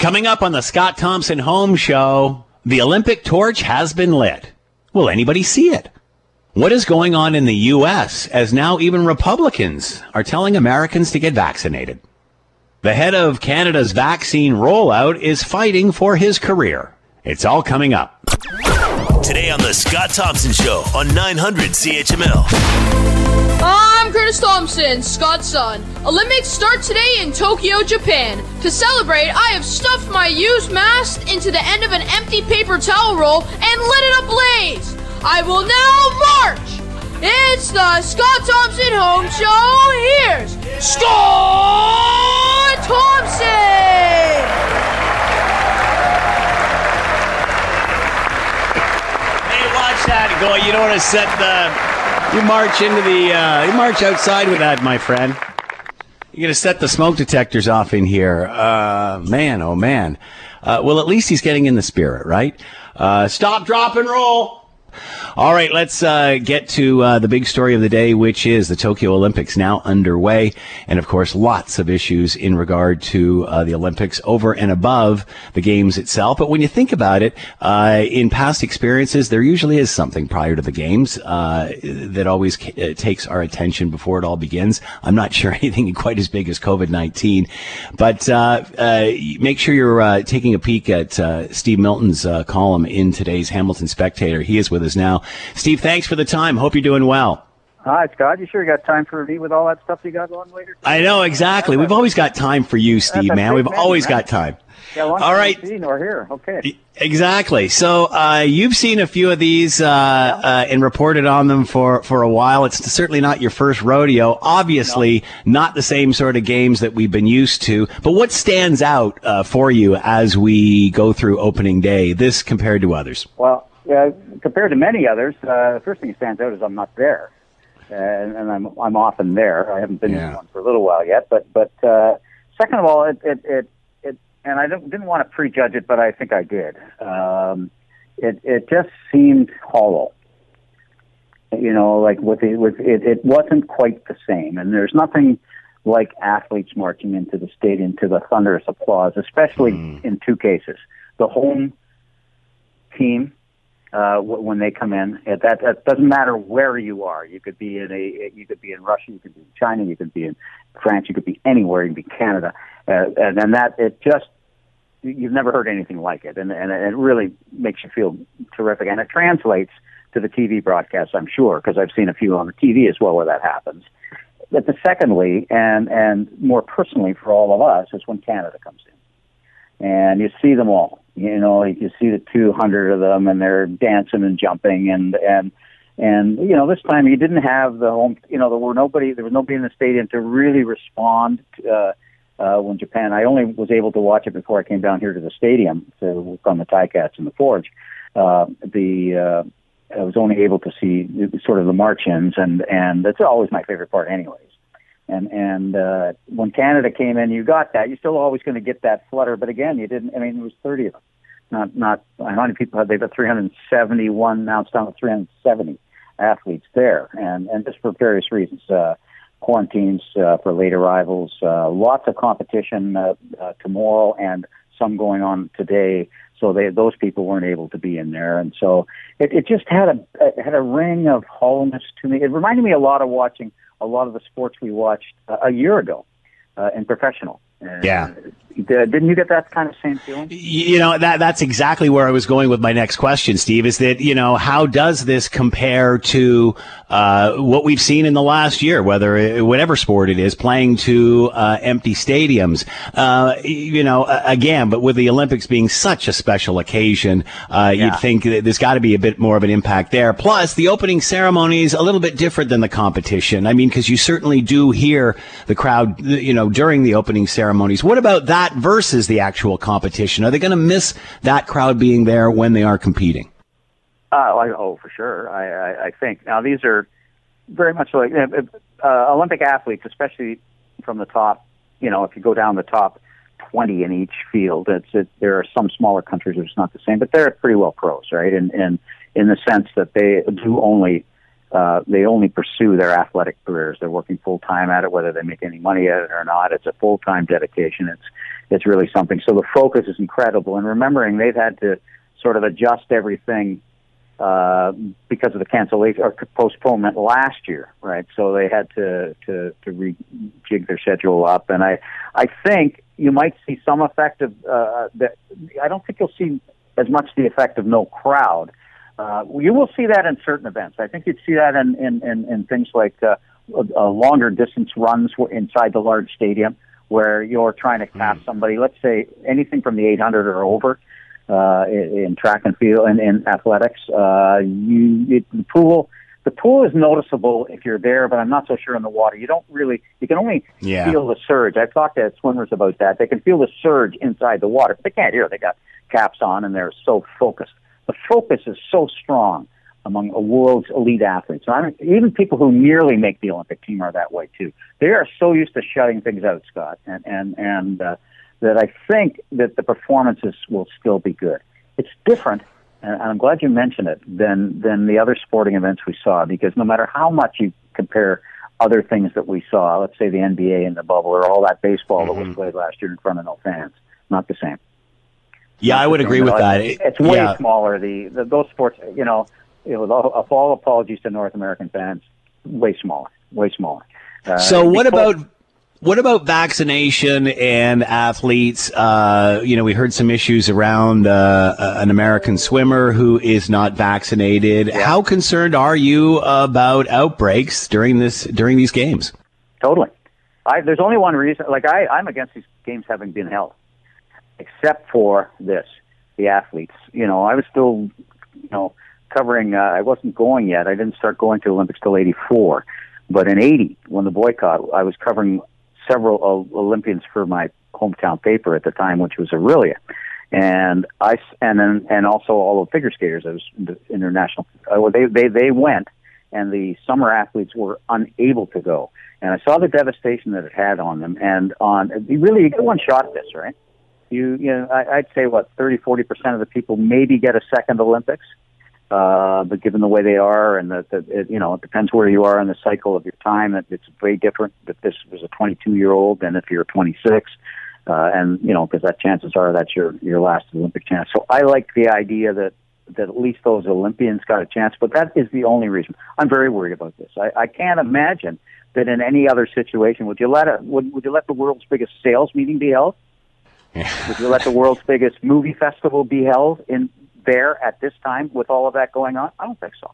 Coming up on the Scott Thompson Home Show, the Olympic torch has been lit. Will anybody see it? What is going on in the U.S. as now even Republicans are telling Americans to get vaccinated? The head of Canada's vaccine rollout is fighting for his career. It's all coming up. Today on the Scott Thompson Show on 900 CHML. I'm Curtis Thompson, Scott's son. Olympics start today in Tokyo, Japan. To celebrate, I have stuffed my used mask into the end of an empty paper towel roll and lit it ablaze. I will now march. It's the Scott Thompson Home Show. Here's Scott Thompson. Hey, watch that. Go. You don't want to set the. You march into the. Uh, you march outside with that, my friend. You're going to set the smoke detectors off in here. Uh, man, oh man. Uh, well, at least he's getting in the spirit, right? Uh, stop, drop, and roll. All right, let's uh, get to uh, the big story of the day, which is the Tokyo Olympics now underway. And of course, lots of issues in regard to uh, the Olympics over and above the games itself. But when you think about it, uh, in past experiences, there usually is something prior to the games uh, that always ca- uh, takes our attention before it all begins. I'm not sure anything quite as big as COVID 19, but make sure you're taking a peek at Steve Milton's column in today's Hamilton Spectator. He is with us now. Steve, thanks for the time. Hope you're doing well. Hi, Scott. You sure got time for me with all that stuff you got going later? I know exactly. We've always got time for you, Steve. Man, we've always got time. Yeah, all right. Seen or here. Okay. Exactly. So uh, you've seen a few of these uh, uh, and reported on them for, for a while. It's certainly not your first rodeo. Obviously, no. not the same sort of games that we've been used to. But what stands out uh, for you as we go through opening day? This compared to others? Well, yeah, compared to many others, uh, the first thing that stands out is I'm not there, uh, and, and I'm I'm often there. I haven't been yeah. in one for a little while yet, but but uh, second of all, it it it, it and I didn't, didn't want to prejudge it, but I think I did. Um, it it just seemed hollow. You know, like with it with it, it wasn't quite the same, and there's nothing like athletes marching into the stadium to the thunderous applause, especially mm. in two cases: the home team uh, when they come in. That, that doesn't matter where you are. You could be in a, you could be in Russia, you could be in China, you could be in France, you could be anywhere. You could be Canada, uh, and then that it just you've never heard anything like it, and and it really makes you feel terrific, and it translates to the TV broadcast. I'm sure because I've seen a few on the TV as well where that happens. But the secondly, and and more personally for all of us, is when Canada comes in, and you see them all you know, you can see the 200 of them, and they're dancing and jumping, and and and you know, this time you didn't have the home. You know, there were nobody. There was nobody in the stadium to really respond. To, uh, uh, when Japan, I only was able to watch it before I came down here to the stadium to work on the Ticats and the Forge. Uh, the uh, I was only able to see sort of the march-ins, and and that's always my favorite part, anyways. And and uh, when Canada came in, you got that. You're still always going to get that flutter, but again, you didn't. I mean, it was 30 of them. Not not how many people have they got 371 now it's down to 370 athletes there, and and just for various reasons. Uh, quarantines uh, for late arrivals, uh, lots of competition uh, uh, tomorrow, and some going on today. So they, those people weren't able to be in there, and so it, it just had a it had a ring of hollowness to me. It reminded me a lot of watching a lot of the sports we watched uh, a year ago uh, in professional. Uh, yeah. Didn't you get that kind of same feeling? You know that that's exactly where I was going with my next question, Steve. Is that you know how does this compare to uh, what we've seen in the last year, whether whatever sport it is, playing to uh, empty stadiums? Uh, you know, again, but with the Olympics being such a special occasion, uh, yeah. you'd think that there's got to be a bit more of an impact there. Plus, the opening ceremony is a little bit different than the competition. I mean, because you certainly do hear the crowd, you know, during the opening ceremonies. What about that? That versus the actual competition? Are they going to miss that crowd being there when they are competing? Uh, oh, for sure. I, I, I think now these are very much like uh, Olympic athletes, especially from the top. You know, if you go down the top twenty in each field, it's it, there are some smaller countries where it's not the same, but they're pretty well pros, right? And and in the sense that they do only uh, they only pursue their athletic careers. They're working full time at it, whether they make any money at it or not. It's a full time dedication. It's it's really something. So the focus is incredible. And remembering they've had to sort of adjust everything uh, because of the cancellation or postponement last year, right? So they had to to to rejig their schedule up, and I I think you might see some effect of uh, that. I don't think you'll see as much the effect of no crowd. Uh, you will see that in certain events. I think you'd see that in in, in, in things like uh, uh, longer distance runs inside the large stadium, where you're trying to pass mm. somebody. Let's say anything from the 800 or over uh, in, track and field and in athletics. Uh, you it, the pool the pool is noticeable if you're there, but I'm not so sure in the water. You don't really you can only yeah. feel the surge. I've talked to swimmers about that. They can feel the surge inside the water. But they can't hear. They got caps on and they're so focused. The focus is so strong among a world's elite athletes. I mean, even people who nearly make the Olympic team are that way too. They are so used to shutting things out, Scott, and and and uh, that I think that the performances will still be good. It's different, and I'm glad you mentioned it, than, than the other sporting events we saw, because no matter how much you compare other things that we saw, let's say the NBA in the bubble or all that baseball mm-hmm. that was mm-hmm. played last year in front of no fans, not the same. Yeah, I would agree with that. It's way yeah. smaller. The, the those sports, you know, it was all, all apologies to North American fans, way smaller, way smaller. Uh, so what about what about vaccination and athletes? Uh, you know, we heard some issues around uh, an American swimmer who is not vaccinated. Yeah. How concerned are you about outbreaks during this during these games? Totally. I, there's only one reason. Like I, I'm against these games having been held, except for this: the athletes. You know, I was still, you know, covering. Uh, I wasn't going yet. I didn't start going to Olympics till '84. But in '80, when the boycott, I was covering several uh, Olympians for my hometown paper at the time, which was Orillia. And I and then and also all the figure skaters. I was the international. Uh, they they they went, and the summer athletes were unable to go. And I saw the devastation that it had on them. And on really you get one shot at this, right? You you know I, I'd say what 30 40 percent of the people maybe get a second Olympics. Uh, but given the way they are, and that, you know, it depends where you are in the cycle of your time. It, it's very different. If this was a 22 year old than if you're 26, uh, and you know, because that chances are that's your your last Olympic chance. So I like the idea that that at least those Olympians got a chance, but that is the only reason. I'm very worried about this. I, I can't imagine that in any other situation would you let a would, would you let the world's biggest sales meeting be held? Would you let the world's biggest movie festival be held in there at this time with all of that going on? I don't think so.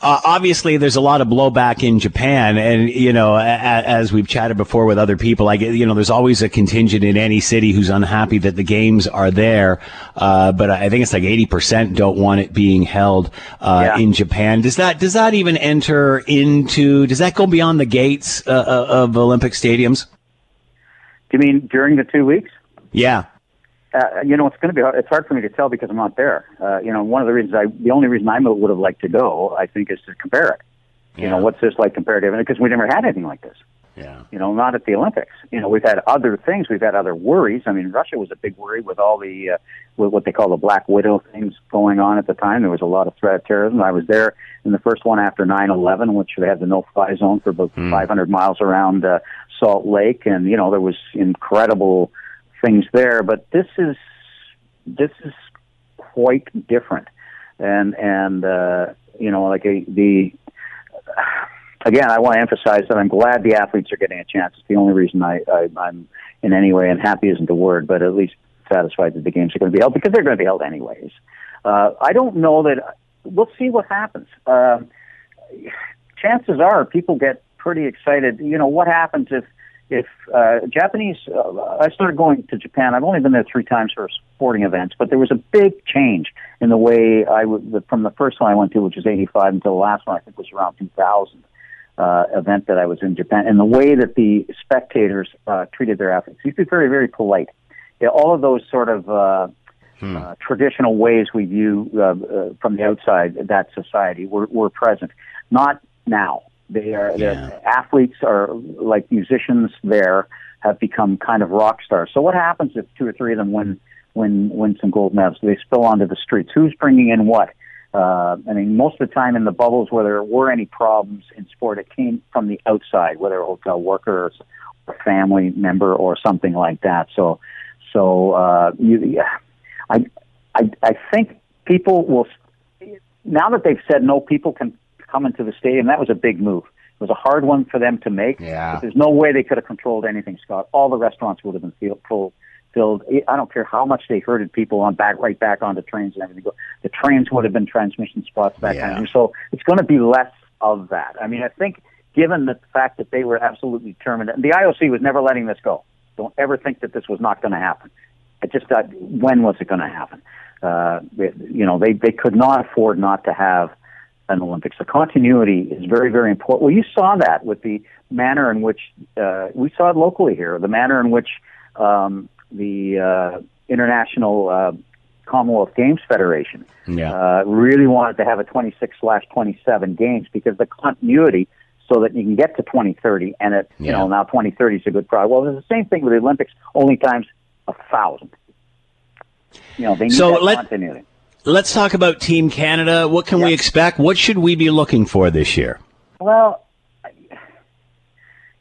Uh, obviously, there's a lot of blowback in Japan, and you know, a, as we've chatted before with other people, like you know, there's always a contingent in any city who's unhappy that the games are there. Uh, but I think it's like 80% don't want it being held uh, yeah. in Japan. Does that does that even enter into? Does that go beyond the gates uh, uh, of Olympic stadiums? Do you mean during the two weeks? Yeah uh, you know, it's going to be hard. It's hard for me to tell because I'm not there. Uh, you know, one of the reasons I, the only reason I would have liked to go, I think, is to compare it. You know, what's this like comparative? Because we never had anything like this. Yeah. You know, not at the Olympics. You know, we've had other things. We've had other worries. I mean, Russia was a big worry with all the, uh, with what they call the Black Widow things going on at the time. There was a lot of threat of terrorism. I was there in the first one after 9/11, which they had the no-fly zone for about mm. 500 miles around uh, Salt Lake, and you know, there was incredible things there. But this is this is quite different, and and uh, you know, like a, the again, I want to emphasize that I'm glad the athletes are getting a chance. It's the only reason I, I I'm in any way, and happy isn't the word, but at least satisfied that the games are going to be held because they're going to be held anyways. Uh, I don't know that we'll see what happens. Uh, chances are people get pretty excited. You know, what happens if if uh, Japanese, uh, I started going to Japan. I've only been there three times for sporting events, but there was a big change in the way I would from the first one I went to, which was '85, until the last one I think was around 2000 uh, event that I was in Japan, and the way that the spectators uh, treated their athletes. Used to be very, very polite. Yeah, all of those sort of uh, hmm. uh, traditional ways we view uh, uh, from the outside that society were, were present. Not now. They are yeah. athletes are like musicians. There have become kind of rock stars. So what happens if two or three of them win win win some gold medals? They spill onto the streets. Who's bringing in what? Uh, I mean, most of the time in the bubbles where there were any problems in sport, it came from the outside, whether it was a hotel worker or a family member or something like that. So, so uh, you, yeah, I, I, I think people will now that they've said no, people can come into the stadium. That was a big move. It was a hard one for them to make. Yeah. There's no way they could have controlled anything, Scott. All the restaurants would have been full, filled. I don't care how much they herded people on back, right back onto trains and everything. The trains would have been transmission spots that yeah. kind of So it's going to be less of that. I mean, I think given the fact that they were absolutely determined, and the IOC was never letting this go. Don't ever think that this was not going to happen. It just thought, when was it going to happen? Uh, you know, they, they could not afford not to have an Olympics. The continuity is very, very important. Well, you saw that with the manner in which uh, we saw it locally here, the manner in which um, the uh, International uh, Commonwealth Games Federation yeah. uh, really wanted to have a 26 slash 27 games because the continuity so that you can get to 2030 and it, yeah. you know, now 2030 is a good product. Well, it's the same thing with the Olympics, only times a thousand. You know, they need so that let, continuity. Let's talk about Team Canada. What can yep. we expect? What should we be looking for this year? Well,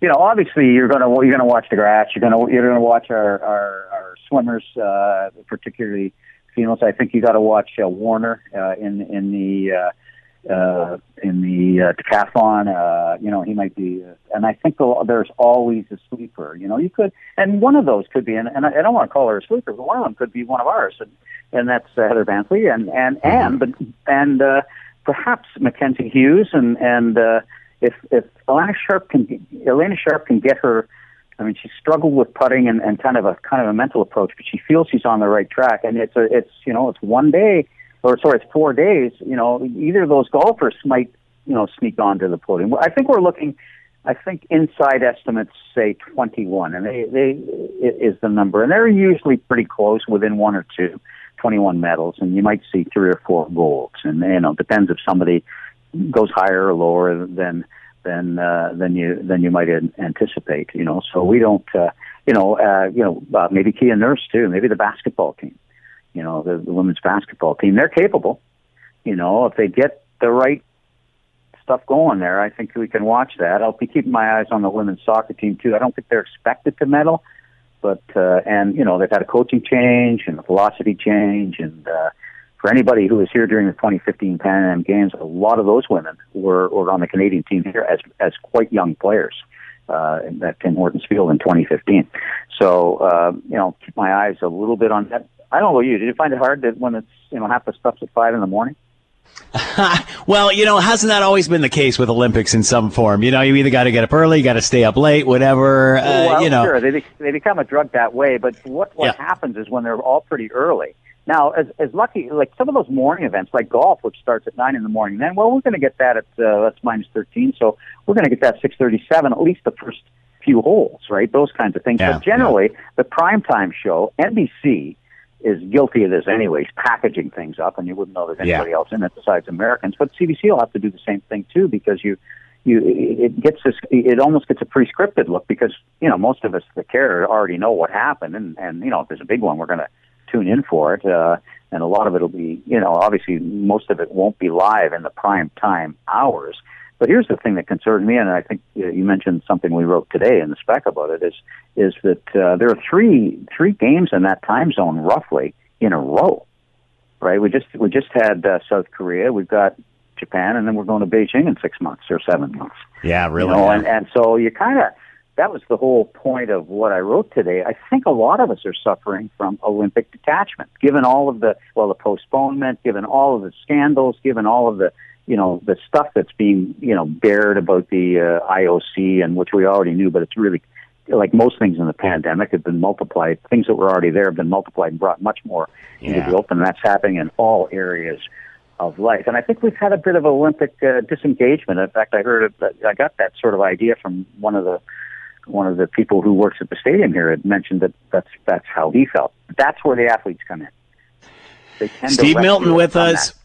you know, obviously you're gonna you're gonna watch De Grasse. You're gonna you're gonna watch our our, our swimmers, uh, particularly females. I think you got to watch uh, Warner uh, in in the uh, uh, in the uh, decathlon. Uh, you know, he might be, uh, and I think there's always a sleeper. You know, you could, and one of those could be, and, and I don't want to call her a sleeper, but one of them could be one of ours, and and that's uh, Heather Bantley, and and Mm-hmm. and but and uh, perhaps Mackenzie Hughes, and and uh, if if Alena Sharp can Alena Sharp can get her. I mean, she struggled with putting and, and kind of a kind of a mental approach, but she feels she's on the right track. And it's a it's you know it's one day or sorry it's four days. You know, either of those golfers might you know sneak onto the podium. I think we're looking. I think inside estimates say 21, and they they is the number, and they're usually pretty close, within one or two. 21 medals, and you might see three or four golds, and you know depends if somebody goes higher or lower than than uh, than you than you might anticipate. You know, so we don't. Uh, you know, uh, you know, uh, maybe Kia Nurse too. Maybe the basketball team. You know, the, the women's basketball team. They're capable. You know, if they get the right stuff going there, I think we can watch that. I'll be keeping my eyes on the women's soccer team too. I don't think they're expected to medal, but uh, and you know they've had a coaching change and a velocity change, and uh, for anybody who was here during the 2015 Pan Am Games, a lot of those women were, were on the Canadian team here as as quite young players uh, in at Tim Hortons Field in 2015. So uh, you know, keep my eyes a little bit on that. I don't know you. Did you find it hard that when it's you know half the stuff's at five in the morning? well, you know, hasn't that always been the case with Olympics in some form? You know, you either got to get up early, you got to stay up late, whatever. Uh, well, you know, sure, they they become a drug that way. But what what Yeah. happens is when they're all pretty early. Now, as as lucky, like some of those morning events, like golf, which starts at nine in the morning, then well, we're going to get that at uh, that's minus thirteen, so we're going to get that six thirty seven, at least the first few holes, right? Those kinds of things. Yeah, but generally, the primetime show, NBC is guilty of this anyways, packaging things up, and you wouldn't know there's Yeah. anybody else in it besides Americans. But CBC will have to do the same thing too, because you you it gets this it almost gets a pre-scripted look because you know most of us that care already know what happened and and you know if there's a big one we're going to tune in for it uh and a lot of it'll be you know obviously most of it won't be live in the prime time hours but here's the thing that concerns me and I think uh, you mentioned something we wrote today in the spec about it is is that uh, there are three three games in that time zone roughly in a row right we just we just had uh, South Korea we've got Japan, and then we're going to Beijing in six months or seven months. yeah, really. You know, yeah. and, and so you kind of that was the whole point of what I wrote today. I think a lot of us are suffering from Olympic detachment, given all of the well, the postponement, given all of the scandals, given all of the you know the stuff that's being you know bared about the uh, IOC and which we already knew, but it's really like most things in the pandemic have been multiplied. Things that were already there have been multiplied and brought much more into the open. And that's happening in all areas of life. And I think we've had a bit of Olympic uh, disengagement. In fact, I heard it, I got that sort of idea from one of the one of the people who works at the stadium here had mentioned that that's that's how he felt. That's where the athletes come in. They tend to Steve Milton with us. that.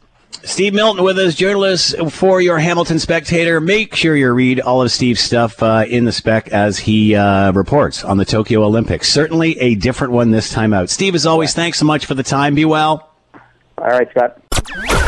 Steve Milton with us, journalist for your Hamilton Spectator. Make sure you read all of Steve's stuff uh, in the spec as he uh, reports on the Tokyo Olympics. Certainly a different one this time out. Steve, as always, thanks so much for the time. Be well. All right, Scott.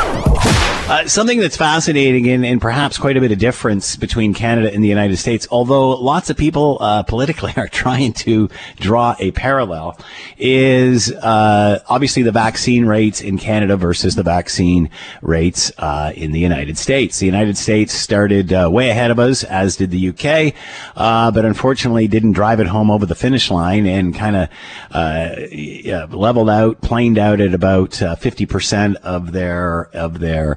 Uh, something that's fascinating and, and, perhaps quite a bit of difference between Canada and the United States, although lots of people uh, politically are trying to draw a parallel, is uh, obviously the vaccine rates in Canada versus the vaccine rates uh, in the United States. The United States started uh, way ahead of us, as did the UK, uh, but unfortunately didn't drive it home over the finish line and kind of leveled out, planed out at about 50% of their of their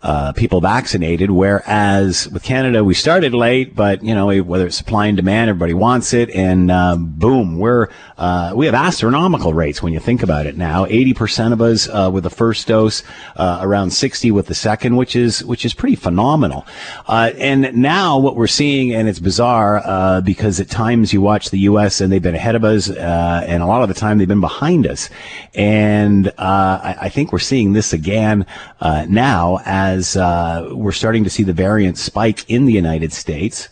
uh, people vaccinated. Whereas with Canada, we started late, but you know whether it's supply and demand, everybody wants it, and uh, boom, we're uh, we have astronomical rates when you think about it. Now, eighty percent of us uh, with the first dose, uh, around sixty with the second, which is which is pretty phenomenal. Uh, and now what we're seeing, and it's bizarre because at times you watch the U.S. and they've been ahead of us, and a lot of the time they've been behind us, and I, I, think we're seeing this again now as as uh, we're starting to see the variant spike in the United States.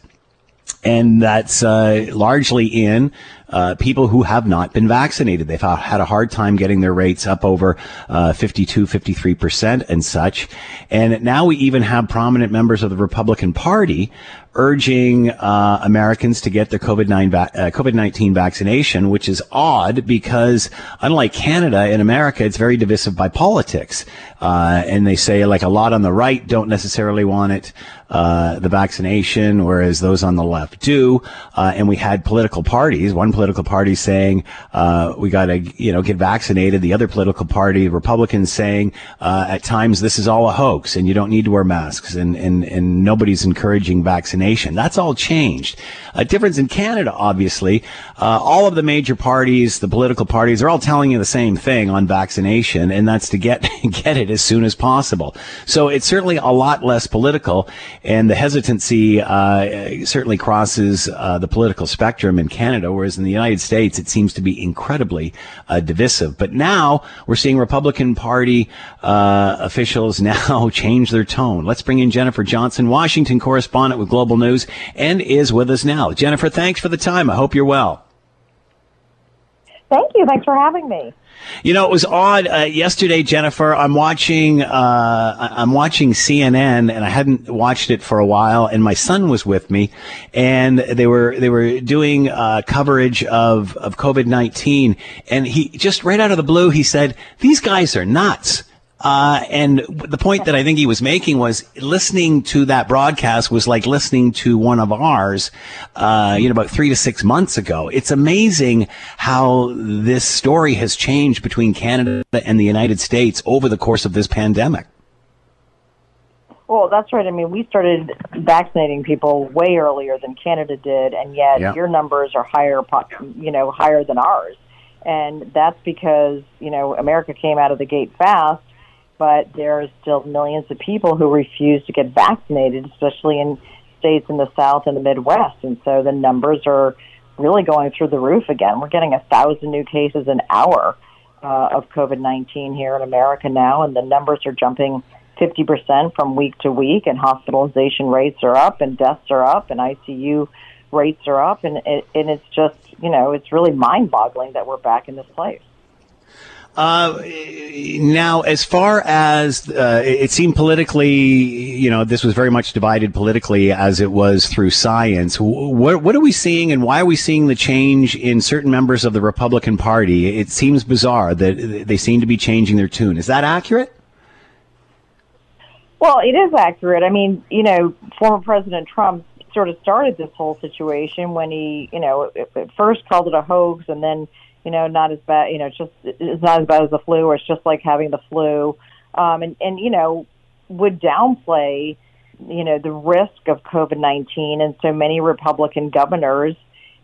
And that's uh, largely in uh, people who have not been vaccinated. They've had a hard time getting their rates up over uh, 52, 53% and such. And now we even have prominent members of the Republican Party urging uh, Americans to get their COVID-9 va- uh, COVID-19 vaccination, which is odd because unlike Canada, in America, it's very divisive by politics. Uh, and they say like a lot on the right don't necessarily want it, uh, the vaccination, whereas those on the left do. Uh, and we had political parties, one political party saying uh, we got to you know get vaccinated, the other political party, Republicans, saying at times this is all a hoax and you don't need to wear masks, and and and nobody's encouraging vaccination nation. That's all changed. A difference in Canada, obviously. Uh, all of the major parties, the political parties, are all telling you the same thing on vaccination, and that's to get get it as soon as possible. So it's certainly a lot less political, and the hesitancy uh, certainly crosses uh, the political spectrum in Canada, whereas in the United States it seems to be incredibly uh, divisive. But now we're seeing Republican Party uh, officials now change their tone. Let's bring in Jennifer Johnson, Washington correspondent with Global News, and is with us now. Jennifer, thanks for the time. I hope you're well. Thank you. Thanks for having me. You know, it was odd uh, yesterday, Jennifer. I'm watching, uh, I'm watching CNN, and I hadn't watched it for a while. And my son was with me, and they were they were doing uh, coverage of of COVID nineteen. And he just right out of the blue, he said, "These guys are nuts." Uh, and the point that I think he was making was listening to that broadcast was like listening to one of ours, uh, you know, about three to six months ago. It's amazing how this story has changed between Canada and the United States over the course of this pandemic. Well, that's right. I mean, we started vaccinating people way earlier than Canada did, and yet yeah. your numbers are higher, you know, higher than ours. And that's because, you know, America came out of the gate fast but there are still millions of people who refuse to get vaccinated, especially in states in the South and the Midwest. And so the numbers are really going through the roof again. We're getting a thousand new cases an hour uh, of COVID 19 here in America now, and the numbers are jumping 50% from week to week, and hospitalization rates are up, and deaths are up, and ICU rates are up, and, it, and it's just, you know, it's really mind boggling that we're back in this place. Uh, now, as far as uh, it seemed politically, you know, this was very much divided politically as it was through science. What, what are we seeing, and why are we seeing the change in certain members of the Republican Party? It seems bizarre that they seem to be changing their tune. Is that accurate? Well, it is accurate. I mean, you know, former President Trump sort of started this whole situation when he, you know, at first called it a hoax and then you know, not as bad, you know, just, it's not as bad as the flu or it's just like having the flu. Um, and, and, you know, would downplay, you know, the risk of COVID-19. And so many Republican governors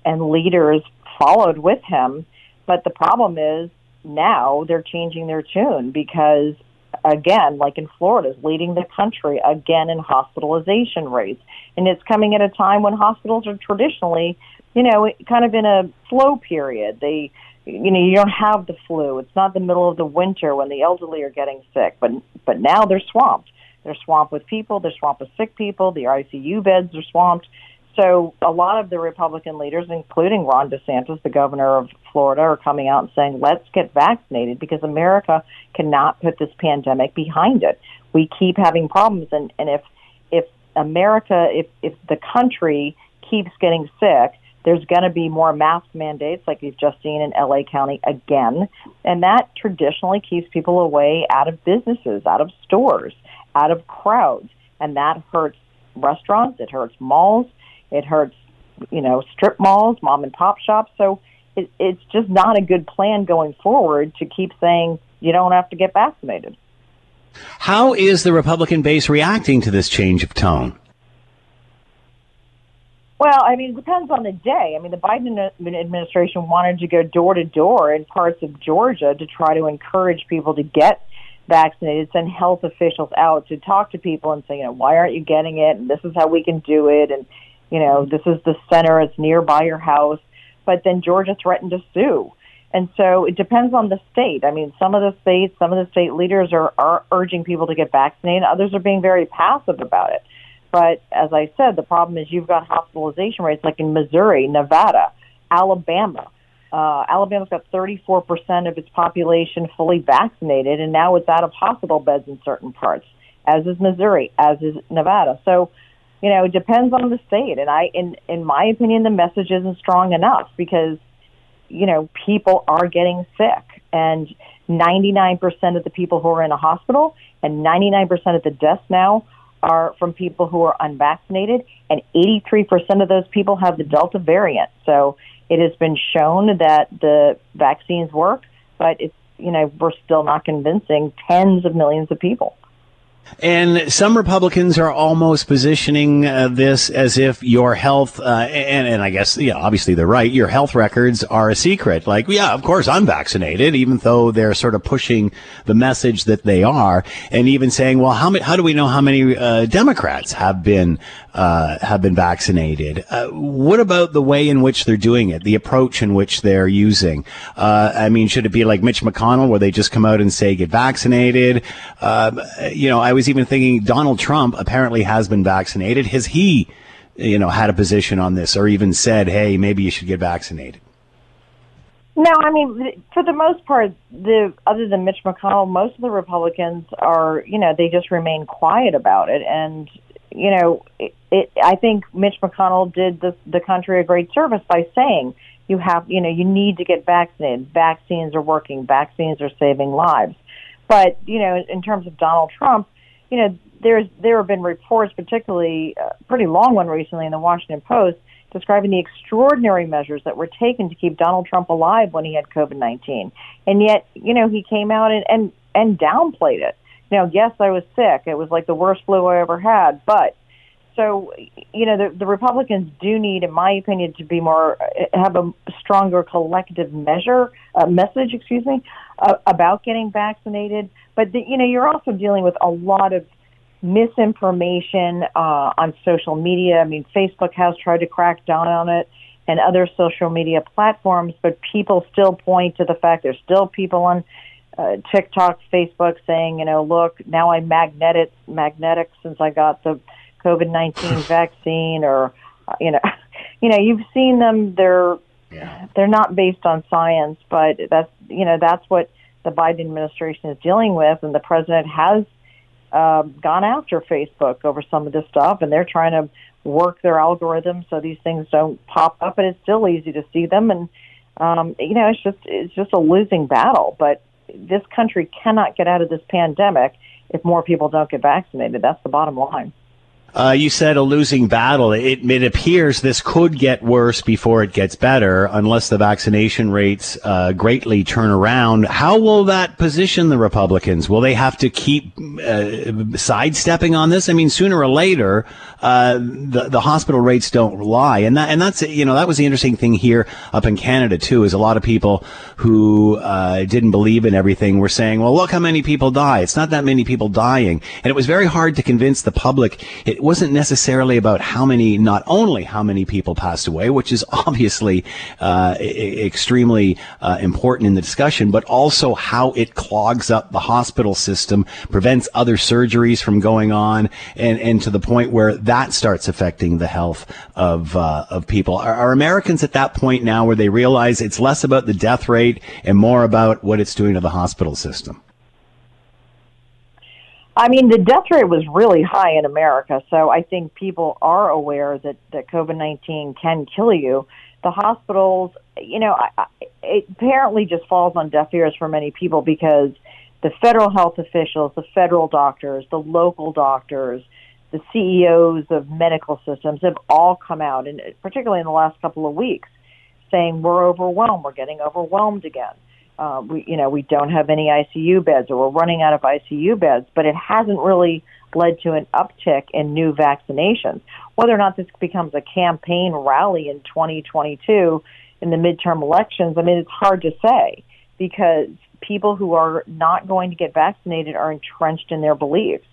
and leaders followed with him. But the problem is now they're changing their tune because again, like in Florida, is leading the country again in hospitalization rates. And it's coming at a time when hospitals are traditionally, you know, kind of in a slow period. They you know you don't have the flu. It's not the middle of the winter when the elderly are getting sick. But but now they're swamped. They're swamped with people. They're swamped with sick people. The icu beds are swamped. So a lot of the Republican leaders, including Ron DeSantis, the governor of Florida, are coming out and saying, let's get vaccinated because America cannot put this pandemic behind it. We keep having problems. And, and if, if America, if, if the country keeps getting sick, there's going to be more mask mandates like we've just seen in LA County again. And that traditionally keeps people away out of businesses, out of stores, out of crowds. And that hurts restaurants, it hurts malls, it hurts, you know, strip malls, mom and pop shops. So it, it's just not a good plan going forward to keep saying you don't have to get vaccinated. How is the Republican base reacting to this change of tone? Well, I mean, it depends on the day. I mean, the Biden administration wanted to go door to door in parts of Georgia to try to encourage people to get vaccinated, send health officials out to talk to people and say, you know, why aren't you getting it? And this is how we can do it. And, you know, this is the center, it's nearby your house. But then Georgia threatened to sue. And so it depends on the state. I mean, some of the states, some of the state leaders are, are urging people to get vaccinated. Others are being very passive about it. But as I said, the problem is you've got hospitalization rates like in Missouri, Nevada, Alabama. Uh, Alabama's got 34% of its population fully vaccinated, and now it's out of hospital beds in certain parts, as is Missouri, as is Nevada. So, you know, it depends on the state. And I, in in my opinion, the message isn't strong enough because, you know, people are getting sick, and 99% of the people who are in a hospital and 99% of the deaths now are from people who are unvaccinated, and 83% of those people have the Delta variant. So it has been shown that the vaccines work, but it's you know we're still not convincing tens of millions of people. And some Republicans are almost positioning uh, this as if your health, uh, and, and I guess, yeah, obviously they're right. Your health records are a secret. Like, yeah, of course I'm vaccinated, even though they're sort of pushing the message that they are, and even saying, well, how many, how do we know how many uh, Democrats have been uh, have been vaccinated? Uh, what about the way in which they're doing it, the approach in which they're using? Uh, I mean, should it be like Mitch McConnell, where they just come out and say get vaccinated? you know, I was even thinking Donald Trump apparently has been vaccinated. Has he, you know, had a position on this or even said, hey, maybe you should get vaccinated? No, I mean, for the most part, the other than Mitch McConnell, most of the Republicans are, you know, they just remain quiet about it. And, you know, it, it, I think Mitch McConnell did the, the country a great service by saying, you have, you know, you need to get vaccinated. Vaccines are working. Vaccines are saving lives. But, you know, in terms of Donald Trump, you know, there's there have been reports, particularly a uh, pretty long one recently in the Washington Post, describing the extraordinary measures that were taken to keep Donald Trump alive when he had COVID nineteen, and yet, you know, he came out and and and downplayed it. Now, yes, I was sick. It was like the worst flu I ever had, but so you know the, the Republicans do need, in my opinion, to be more have a stronger collective measure uh, message, excuse me, uh, about getting vaccinated. But the, you know you're also dealing with a lot of misinformation uh, on social media. I mean, Facebook has tried to crack down on it, and other social media platforms, but people still point to the fact there's still people on. Uh, TikTok, Facebook saying, you know, look, now I'm magnetic, magnetic since I got the COVID nineteen vaccine, or uh, you know, you know, you've seen them. They're yeah. they're not based on science, but that's you know that's what the Biden administration is dealing with, and the president has um, gone after Facebook over some of this stuff, and they're trying to work their algorithms so these things don't pop up, and it's still easy to see them. And um, you know, it's just it's just a losing battle. But this country cannot get out of this pandemic if more people don't get vaccinated. That's the bottom line. Uh, you said a losing battle. It, it, appears this could get worse before it gets better unless the vaccination rates uh, greatly turn around. How will that position the Republicans? Will they have to keep uh, sidestepping on this? I mean, sooner or later, uh, the the hospital rates don't lie, and that and that's you know that was the interesting thing here up in Canada too. Is a lot of people who uh, didn't believe in everything were saying, "Well, look how many people die. It's not that many people dying," and it was very hard to convince the public. It, wasn't necessarily about how many, not only how many people passed away, which is obviously uh, extremely uh, important in the discussion, but also how it clogs up the hospital system, prevents other surgeries from going on, and, and to the point where that starts affecting the health of uh, of people. Are, are Americans at that point now where they realize it's less about the death rate and more about what it's doing to the hospital system? I mean, the death rate was really high in America, so I think people are aware that, that COVID 19 can kill you. The hospitals, you know, I, I, it apparently just falls on deaf ears for many people because the federal health officials, the federal doctors, the local doctors, the CEOs of medical systems have all come out, and particularly in the last couple of weeks, saying we're overwhelmed, we're getting overwhelmed again uh, we, you know, we don't have any ICU beds or we're running out of ICU beds, but it hasn't really led to an uptick in new vaccinations. Whether or not this becomes a campaign rally in 2022 in the midterm elections, I mean, it's hard to say because people who are not going to get vaccinated are entrenched in their beliefs.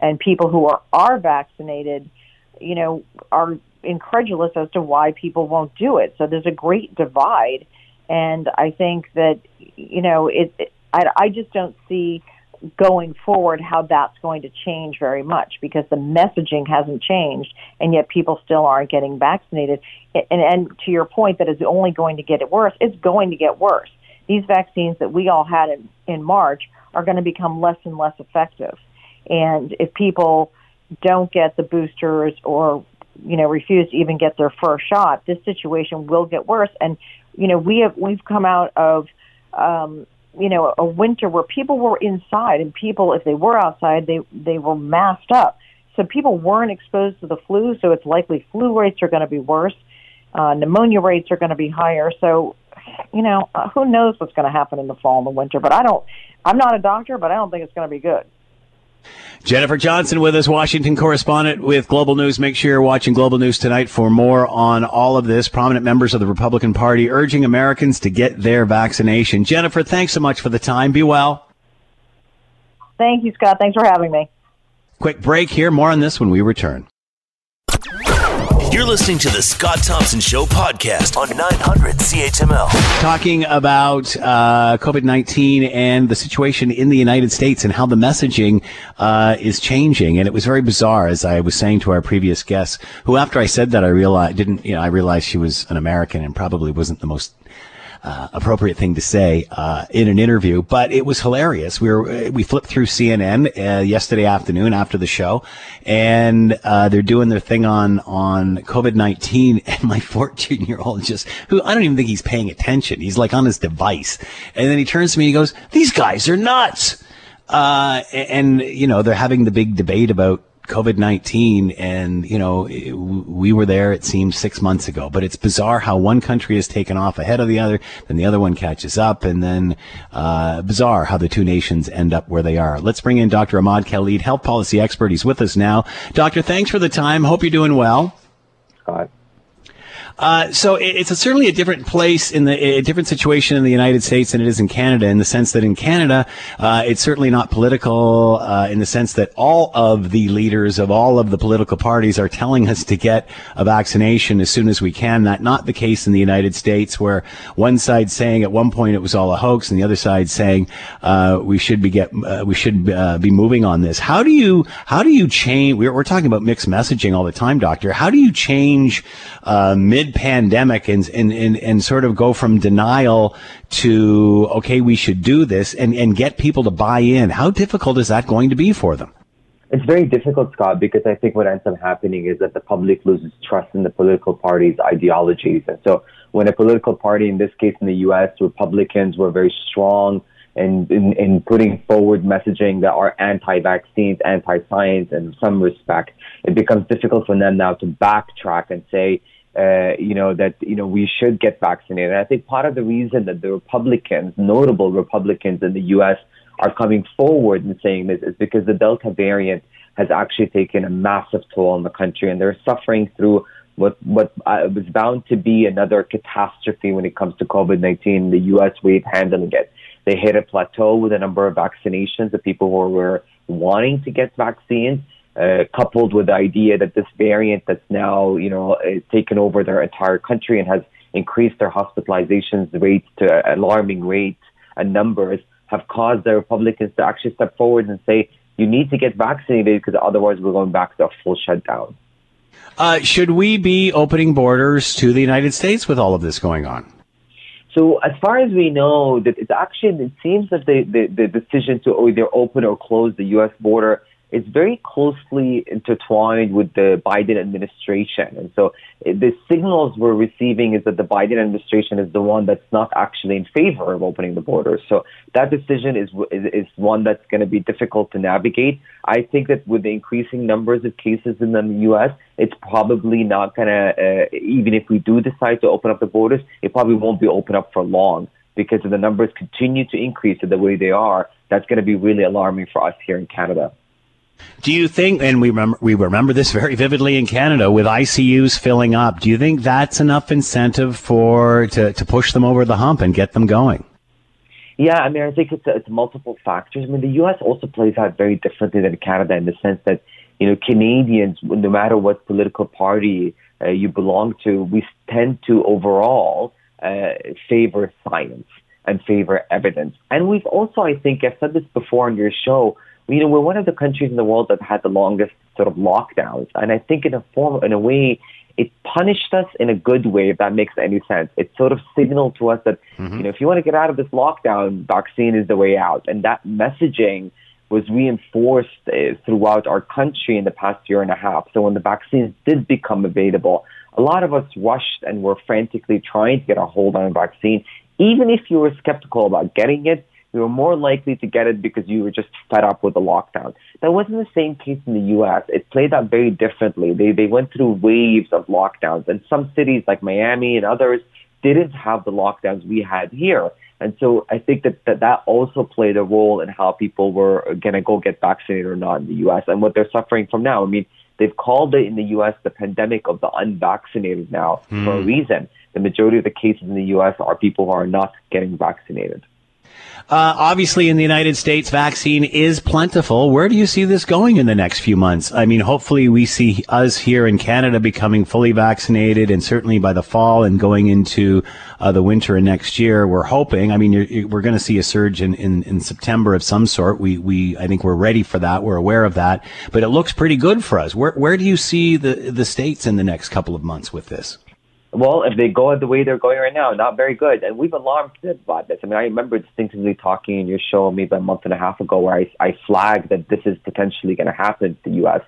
And people who are, are vaccinated, you know, are incredulous as to why people won't do it. So there's a great divide and I think that, you know, it, I, I just don't see going forward how that's going to change very much because the messaging hasn't changed and yet people still aren't getting vaccinated. And, and to your point that it's only going to get it worse, it's going to get worse. These vaccines that we all had in, in March are going to become less and less effective. And if people don't get the boosters or, you know, refuse to even get their first shot, this situation will get worse. And you know, we have we've come out of um, you know a winter where people were inside, and people, if they were outside, they they were masked up. So people weren't exposed to the flu, so it's likely flu rates are going to be worse. Uh, pneumonia rates are going to be higher. So, you know, uh, who knows what's going to happen in the fall and the winter? But I don't. I'm not a doctor, but I don't think it's going to be good. Jennifer Johnson with us, Washington correspondent with Global News. Make sure you're watching Global News tonight for more on all of this. Prominent members of the Republican Party urging Americans to get their vaccination. Jennifer, thanks so much for the time. Be well. Thank you, Scott. Thanks for having me. Quick break here. More on this when we return. You're listening to the Scott Thompson Show podcast on 900 CHML. Talking about uh, COVID 19 and the situation in the United States and how the messaging uh, is changing. And it was very bizarre, as I was saying to our previous guests, who, after I said that, I realized, didn't, you know, I realized she was an American and probably wasn't the most uh, appropriate thing to say uh, in an interview, but it was hilarious. We were we flipped through CNN uh, yesterday afternoon after the show, and uh, they're doing their thing on on COVID nineteen, and my fourteen year old just who I don't even think he's paying attention. He's like on his device, and then he turns to me and he goes, "These guys are nuts." Uh, and you know they're having the big debate about COVID 19, and, you know, we were there, it seems, six months ago. But it's bizarre how one country has taken off ahead of the other, then the other one catches up, and then uh, bizarre how the two nations end up where they are. Let's bring in Dr. Ahmad Khalid, health policy expert. He's with us now. Doctor, thanks for the time. Hope you're doing well. Scott. Uh, so it's a, certainly a different place in the a different situation in the United States than it is in Canada. In the sense that in Canada, uh, it's certainly not political. Uh, in the sense that all of the leaders of all of the political parties are telling us to get a vaccination as soon as we can. That not the case in the United States, where one side saying at one point it was all a hoax, and the other side saying uh, we should be get uh, we should be moving on this. How do you how do you change? We're, we're talking about mixed messaging all the time, Doctor. How do you change mid pandemic and, and, and, and sort of go from denial to, okay, we should do this and, and get people to buy in? How difficult is that going to be for them? It's very difficult, Scott, because I think what ends up happening is that the public loses trust in the political party's ideologies. And so when a political party, in this case in the U.S., Republicans were very strong in, in, in putting forward messaging that are anti-vaccines, anti-science in some respect, it becomes difficult for them now to backtrack and say, uh, you know, that, you know, we should get vaccinated. And I think part of the reason that the Republicans, notable Republicans in the U.S., are coming forward and saying this is because the Delta variant has actually taken a massive toll on the country and they're suffering through what, what uh, was bound to be another catastrophe when it comes to COVID-19, the U.S. way of handling it. They hit a plateau with a number of vaccinations, the people who were wanting to get vaccines uh, coupled with the idea that this variant that's now, you know, uh, taken over their entire country and has increased their hospitalizations rates to alarming rates and numbers, have caused the Republicans to actually step forward and say, you need to get vaccinated because otherwise we're going back to a full shutdown. Uh, should we be opening borders to the United States with all of this going on? So as far as we know, that it's actually it seems that the, the, the decision to either open or close the U.S. border is very closely intertwined with the Biden administration. And so eh, the signals we're receiving is that the Biden administration is the one that's not actually in favor of opening the borders. So that decision is, is, one that's going to be difficult to navigate. I think that with the increasing numbers of cases in the U.S., it's probably not going to, uh, even if we do decide to open up the borders, it probably won't be open up for long because if the numbers continue to increase the way they are, that's going to be really alarming for us here in Canada. Do you think, and we remember, we remember this very vividly in Canada with ICUs filling up, do you think that's enough incentive for, to, to push them over the hump and get them going? Yeah, I mean, I think it's, it's multiple factors. I mean, the U.S. also plays out very differently than Canada in the sense that, you know, Canadians, no matter what political party uh, you belong to, we tend to overall uh, favor science and favor evidence. And we've also, I think, I've said this before on your show, you know, we're one of the countries in the world that had the longest sort of lockdowns. And I think in a form, in a way, it punished us in a good way, if that makes any sense. It sort of signaled to us that, mm-hmm. you know, if you want to get out of this lockdown, vaccine is the way out. And that messaging was reinforced uh, throughout our country in the past year and a half. So when the vaccines did become available, a lot of us rushed and were frantically trying to get a hold on a vaccine. Even if you were skeptical about getting it, you were more likely to get it because you were just fed up with the lockdown. That wasn't the same case in the U.S. It played out very differently. They they went through waves of lockdowns, and some cities like Miami and others didn't have the lockdowns we had here. And so I think that that, that also played a role in how people were going to go get vaccinated or not in the U.S. and what they're suffering from now. I mean, they've called it in the U.S. the pandemic of the unvaccinated now mm. for a hmm. reason. The majority of the cases in the U.S. are people who are not getting vaccinated. Uh, obviously, in the United States, vaccine is plentiful. Where do you see this going in the next few months? I mean, hopefully, we see us here in Canada becoming fully vaccinated, and certainly by the fall and going into uh, the winter and next year, we're hoping. I mean, you're, we're going to see a surge in, in, in September of some sort. We we I think we're ready for that. We're aware of that, but it looks pretty good for us. Where where do you see the the states in the next couple of months with this? Well, if they go the way they're going right now, not very good. And we've alarmed about this. I mean, I remember distinctly talking in your show maybe a month and a half ago where I, I flagged that this is potentially going to happen to the U.S.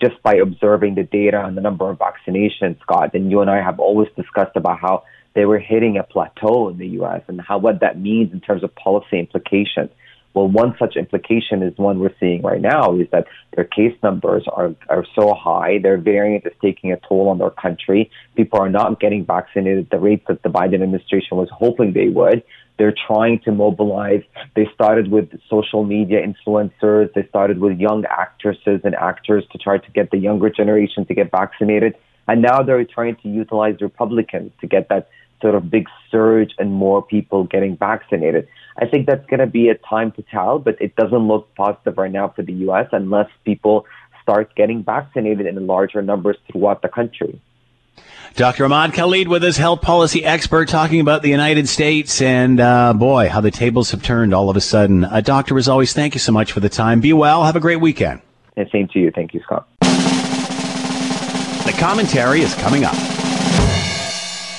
just by observing the data and the number of vaccinations, Scott. And you and I have always discussed about how they were hitting a plateau in the U.S. and how what that means in terms of policy implications. Well, one such implication is one we're seeing right now is that their case numbers are, are so high, their variant is taking a toll on their country. People are not getting vaccinated at the rate that the Biden administration was hoping they would. They're trying to mobilize. They started with social media influencers. They started with young actresses and actors to try to get the younger generation to get vaccinated. And now they're trying to utilize Republicans to get that sort of big surge and more people getting vaccinated. I think that's going to be a time to tell, but it doesn't look positive right now for the U.S. unless people start getting vaccinated in larger numbers throughout the country. Dr. Ahmad Khalid with us, health policy expert, talking about the United States and uh, boy, how the tables have turned all of a sudden. Uh, doctor, as always, thank you so much for the time. Be well. Have a great weekend. And same to you. Thank you, Scott. The commentary is coming up.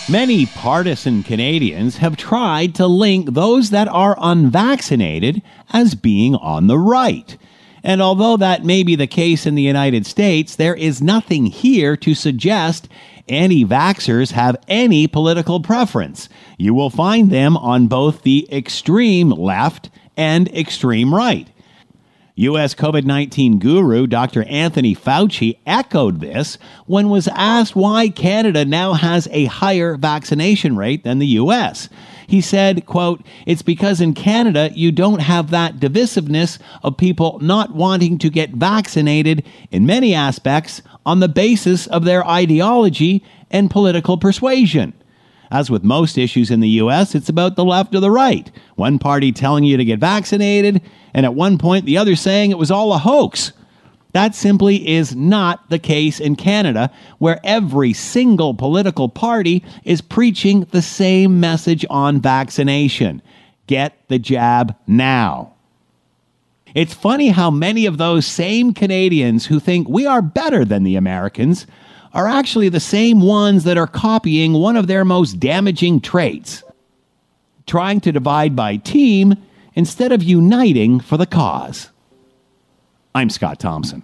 Many partisan Canadians have tried to link those that are unvaccinated as being on the right. And although that may be the case in the United States, there is nothing here to suggest anti vaxxers have any political preference. You will find them on both the extreme left and extreme right. U.S. COVID 19 guru Dr. Anthony Fauci echoed this when was asked why Canada now has a higher vaccination rate than the U.S. He said, quote, It's because in Canada you don't have that divisiveness of people not wanting to get vaccinated in many aspects on the basis of their ideology and political persuasion. As with most issues in the U.S., it's about the left or the right. One party telling you to get vaccinated, and at one point the other saying it was all a hoax. That simply is not the case in Canada, where every single political party is preaching the same message on vaccination get the jab now. It's funny how many of those same Canadians who think we are better than the Americans are actually the same ones that are copying one of their most damaging traits trying to divide by team instead of uniting for the cause. I'm Scott Thompson.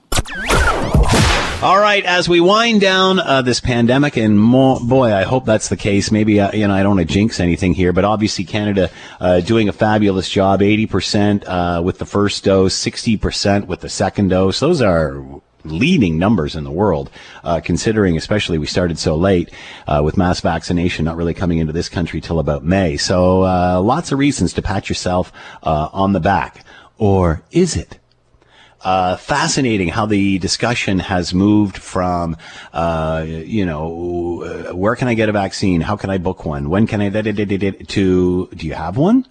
All right, as we wind down uh, this pandemic, and boy, I hope that's the case. Maybe uh, you know I don't want to jinx anything here, but obviously Canada uh, doing a fabulous job. Eighty percent uh, with the first dose, sixty percent with the second dose. Those are leading numbers in the world, uh, considering especially we started so late uh, with mass vaccination not really coming into this country till about May. So lots of reasons to pat yourself on the back, or is it? uh, fascinating how the discussion has moved from, uh, you know, uh, where can I get a vaccine? How can I book one? When can I, to, do you have one?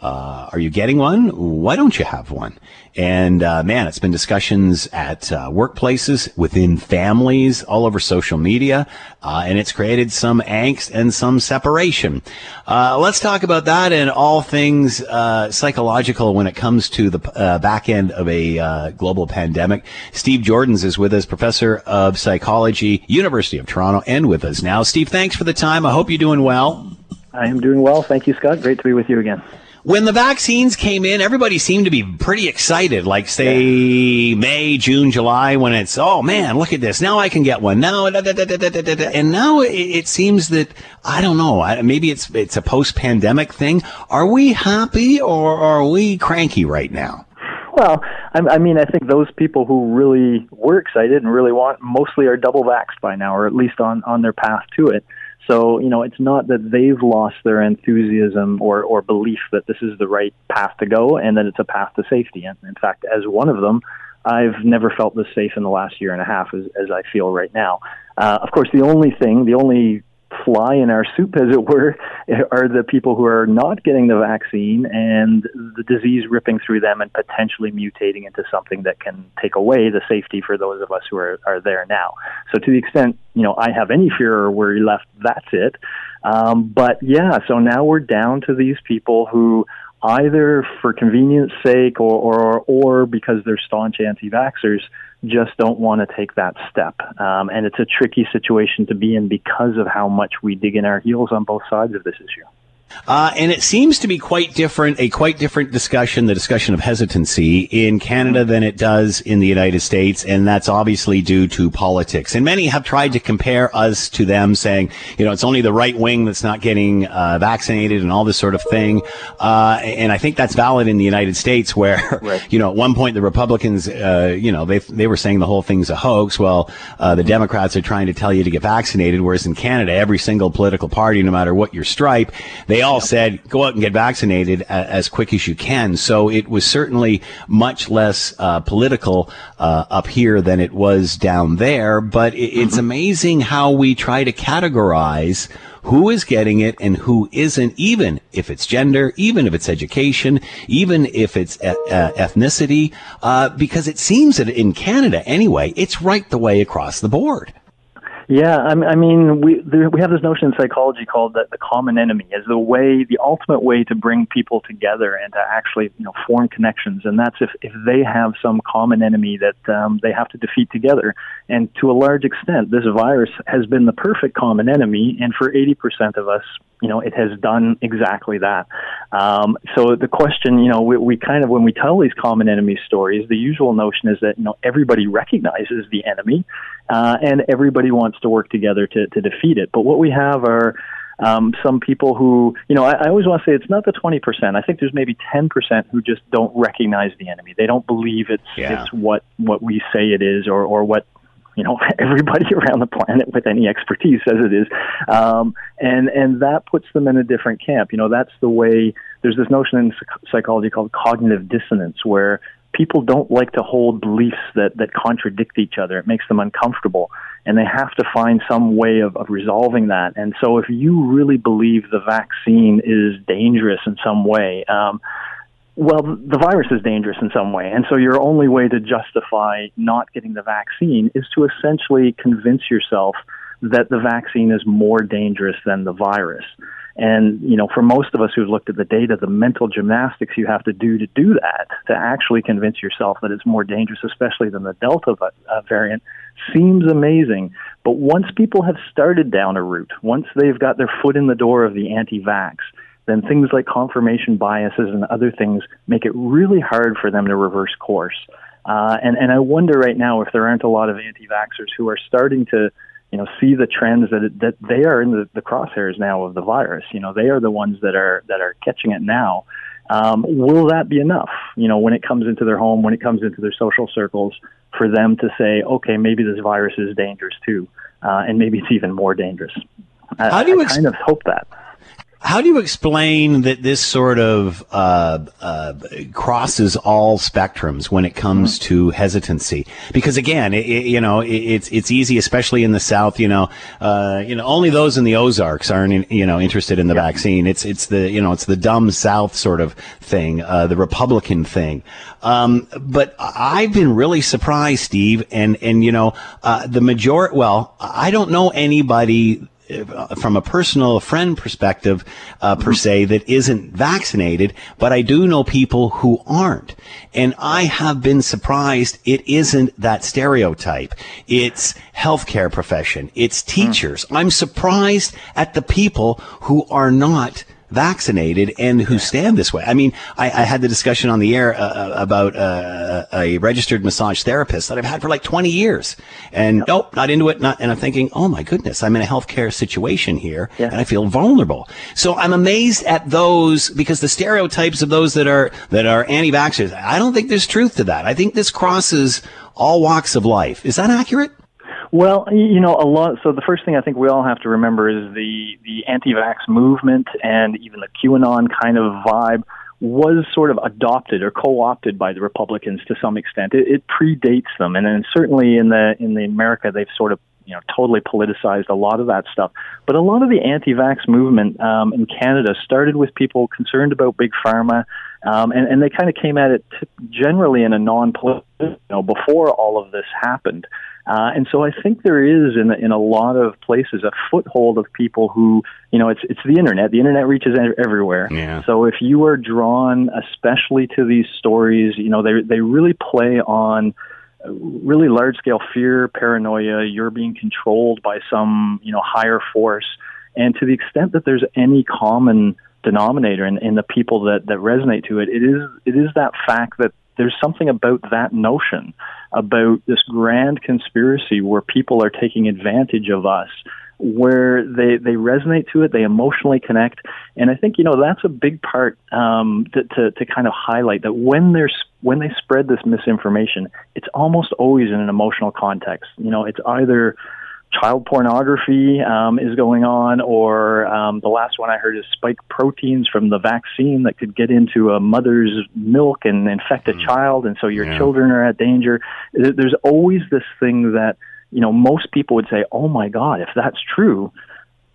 Uh, are you getting one? Why don't you have one? And uh, man, it's been discussions at uh, workplaces, within families, all over social media, uh, and it's created some angst and some separation. Uh, let's talk about that and all things uh, psychological when it comes to the back end of a global pandemic. Steve Joordens is with us, professor of psychology, University of Toronto, and with us now. Steve, thanks for the time. I hope you're doing well. I am doing well. Thank you, Scott. Great to be with you again when the vaccines came in, everybody seemed to be pretty excited. Like say yeah. May, June, July, when it's oh man, look at this. Now I can get one. Now and now it, seems that I don't know. Maybe it's it's a post pandemic thing. Are we happy or are we cranky right now? Well, I mean, I think those people who really were excited and really want mostly are double vaxxed by now, or at least on on their path to it. So, you know, it's not that they've lost their enthusiasm or, or belief that this is the right path to go and that it's a path to safety. And in fact, as one of them, I've never felt this safe in the last year and a half as, as I feel right now. Uh, of course, the only thing, the only fly in our soup, as it were, are the people who are not getting the vaccine and the disease ripping through them and potentially mutating into something that can take away the safety for those of us who are, are there now. So, to the extent you know I have any fear or worry left, that's it. Um, but yeah, so now we're down to these people who either for convenience sake or, or, or because they're staunch anti-vaxxers just don't want to take that step. Um, and it's a tricky situation to be in because of how much we dig in our heels on both sides of this issue. Uh, and it seems to be quite different, a quite different discussion, the discussion of hesitancy in Canada than it does in the United States. And that's obviously due to politics. And many have tried to compare us to them saying, you know, it's only the right wing that's not getting uh, vaccinated and all this sort of thing. Uh, and I think that's valid in the United States where, right. you know, at one point the Republicans, uh, you know, they, they were saying the whole thing's a hoax. Well, uh, the Democrats are trying to tell you to get vaccinated. Whereas in Canada, every single political party, no matter what your stripe, they they all said go out and get vaccinated as quick as you can. So it was certainly much less uh, political uh, up here than it was down there. But it, it's mm-hmm. amazing how we try to categorize who is getting it and who isn't, even if it's gender, even if it's education, even if it's e- uh, ethnicity, uh, because it seems that in Canada anyway, it's right the way across the board. Yeah, I mean, we there, we have this notion in psychology called the, the common enemy as the way, the ultimate way to bring people together and to actually, you know, form connections. And that's if if they have some common enemy that um, they have to defeat together. And to a large extent, this virus has been the perfect common enemy. And for 80% of us, you know, it has done exactly that. Um, so the question, you know, we, we kind of when we tell these common enemy stories, the usual notion is that you know everybody recognizes the enemy, uh, and everybody wants to work together to, to defeat it. But what we have are um, some people who, you know, I, I always want to say it's not the 20%. I think there's maybe 10% who just don't recognize the enemy. They don't believe it's, yeah. it's what, what we say it is or, or what, you know, everybody around the planet with any expertise says it is. Um, and, and that puts them in a different camp. You know, that's the way there's this notion in psychology called cognitive dissonance where people don't like to hold beliefs that, that contradict each other. It makes them uncomfortable. And they have to find some way of, of resolving that. And so, if you really believe the vaccine is dangerous in some way, um, well, the virus is dangerous in some way. And so your only way to justify not getting the vaccine is to essentially convince yourself that the vaccine is more dangerous than the virus. And, you know, for most of us who've looked at the data, the mental gymnastics you have to do to do that, to actually convince yourself that it's more dangerous, especially than the Delta uh, variant, seems amazing. But once people have started down a route, once they've got their foot in the door of the anti vax, then things like confirmation biases and other things make it really hard for them to reverse course. Uh, and, and I wonder right now if there aren't a lot of anti vaxxers who are starting to you know, see the trends that it, that they are in the, the crosshairs now of the virus. You know, they are the ones that are that are catching it now. Um, will that be enough? You know, when it comes into their home, when it comes into their social circles, for them to say, okay, maybe this virus is dangerous too, uh, and maybe it's even more dangerous. I, How do you ex- I kind of hope that. How do you explain that this sort of uh, uh, crosses all spectrums when it comes mm-hmm. to hesitancy? Because again, it, it, you know, it, it's it's easy, especially in the South. You know, uh, you know, only those in the Ozarks aren't in, you know interested in the yeah. vaccine. It's it's the you know it's the dumb South sort of thing, uh, the Republican thing. Um, but I've been really surprised, Steve, and and you know, uh, the majority. Well, I don't know anybody from a personal friend perspective, uh, per se, that isn't vaccinated, but I do know people who aren't. And I have been surprised it isn't that stereotype. It's healthcare profession. It's teachers. I'm surprised at the people who are not vaccinated and who stand this way. I mean, I, I had the discussion on the air uh, uh about uh, a registered massage therapist that I've had for like 20 years, and yep. nope, not into it. Not, and I'm thinking, oh my goodness, I'm in a healthcare situation here, yeah. and I feel vulnerable. So I'm amazed at those because the stereotypes of those that are that are anti-vaxxers. I don't think there's truth to that. I think this crosses all walks of life. Is that accurate? Well, you know, a lot. So the first thing I think we all have to remember is the the anti-vax movement and even the QAnon kind of vibe was sort of adopted or co-opted by the Republicans to some extent. It, it predates them, and then certainly in the in the America they've sort of you know totally politicized a lot of that stuff. But a lot of the anti-vax movement um, in Canada started with people concerned about big pharma, um, and, and they kind of came at it t- generally in a non-political. You know, before all of this happened. Uh, and so I think there is in in a lot of places a foothold of people who you know it's it's the internet. The internet reaches everywhere. Yeah. So if you are drawn especially to these stories, you know they they really play on really large scale fear, paranoia. You're being controlled by some you know higher force, and to the extent that there's any common denominator in, in the people that that resonate to it, it is it is that fact that there's something about that notion about this grand conspiracy where people are taking advantage of us where they they resonate to it, they emotionally connect, and I think you know that's a big part um, to, to to kind of highlight that when there's when they spread this misinformation, it's almost always in an emotional context. You know, it's either child pornography um, is going on, or um, the last one I heard is spike proteins from the vaccine that could get into a mother's milk and infect a mm. child, and so your yeah. children are at danger. There's always this thing that you know most people would say, "Oh my God, if that's true."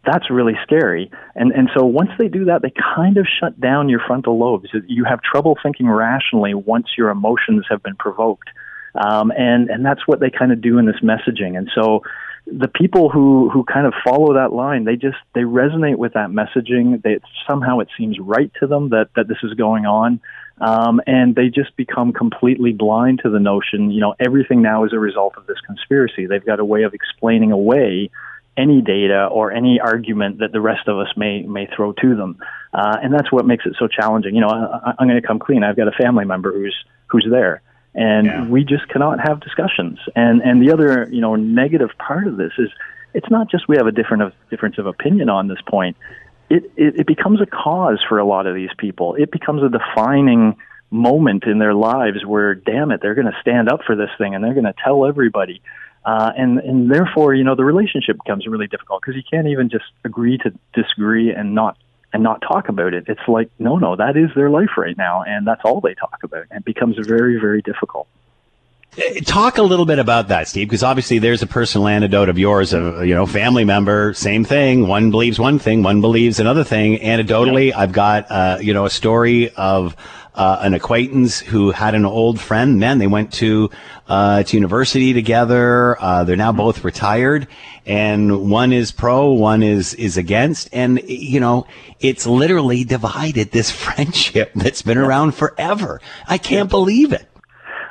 That's really scary. And and so once they do that, they kind of shut down your frontal lobes. You have trouble thinking rationally once your emotions have been provoked. Um, and and that's what they kind of do in this messaging. And so the people who who kind of follow that line they just they resonate with that messaging. They somehow it seems right to them that that this is going on. Um, and they just become completely blind to the notion you know everything now is a result of this conspiracy. They've got a way of explaining away any data or any argument that the rest of us may may throw to them. Uh, and that's what makes it so challenging. You know I, i'm going to come clean. I've got a family member who's who's there and yeah. we just cannot have discussions. And and the other you know negative part of this is it's not just we have a different of, difference of opinion on this point. It, it it becomes a cause for a lot of these people. It becomes a defining moment in their lives where damn it they're going to stand up for this thing and they're going to tell everybody. Uh, and and therefore, you know, the relationship becomes really difficult because you can't even just agree to disagree and not and not talk about it. It's like, no, no, that is their life right now, and that's all they talk about. And it becomes very, very difficult. Eh, talk a little bit about that, Steve, because obviously there's a personal anecdote of yours, of you know, family member, same thing. One believes one thing, one believes another thing. Anecdotally, yeah. I've got uh, you know a story of uh, an acquaintance who had an old friend. Man, they went to uh, to university together. Uh, they're now both retired, and one is pro, one is is against, and you know it's literally divided this friendship that's been around forever. I can't believe it.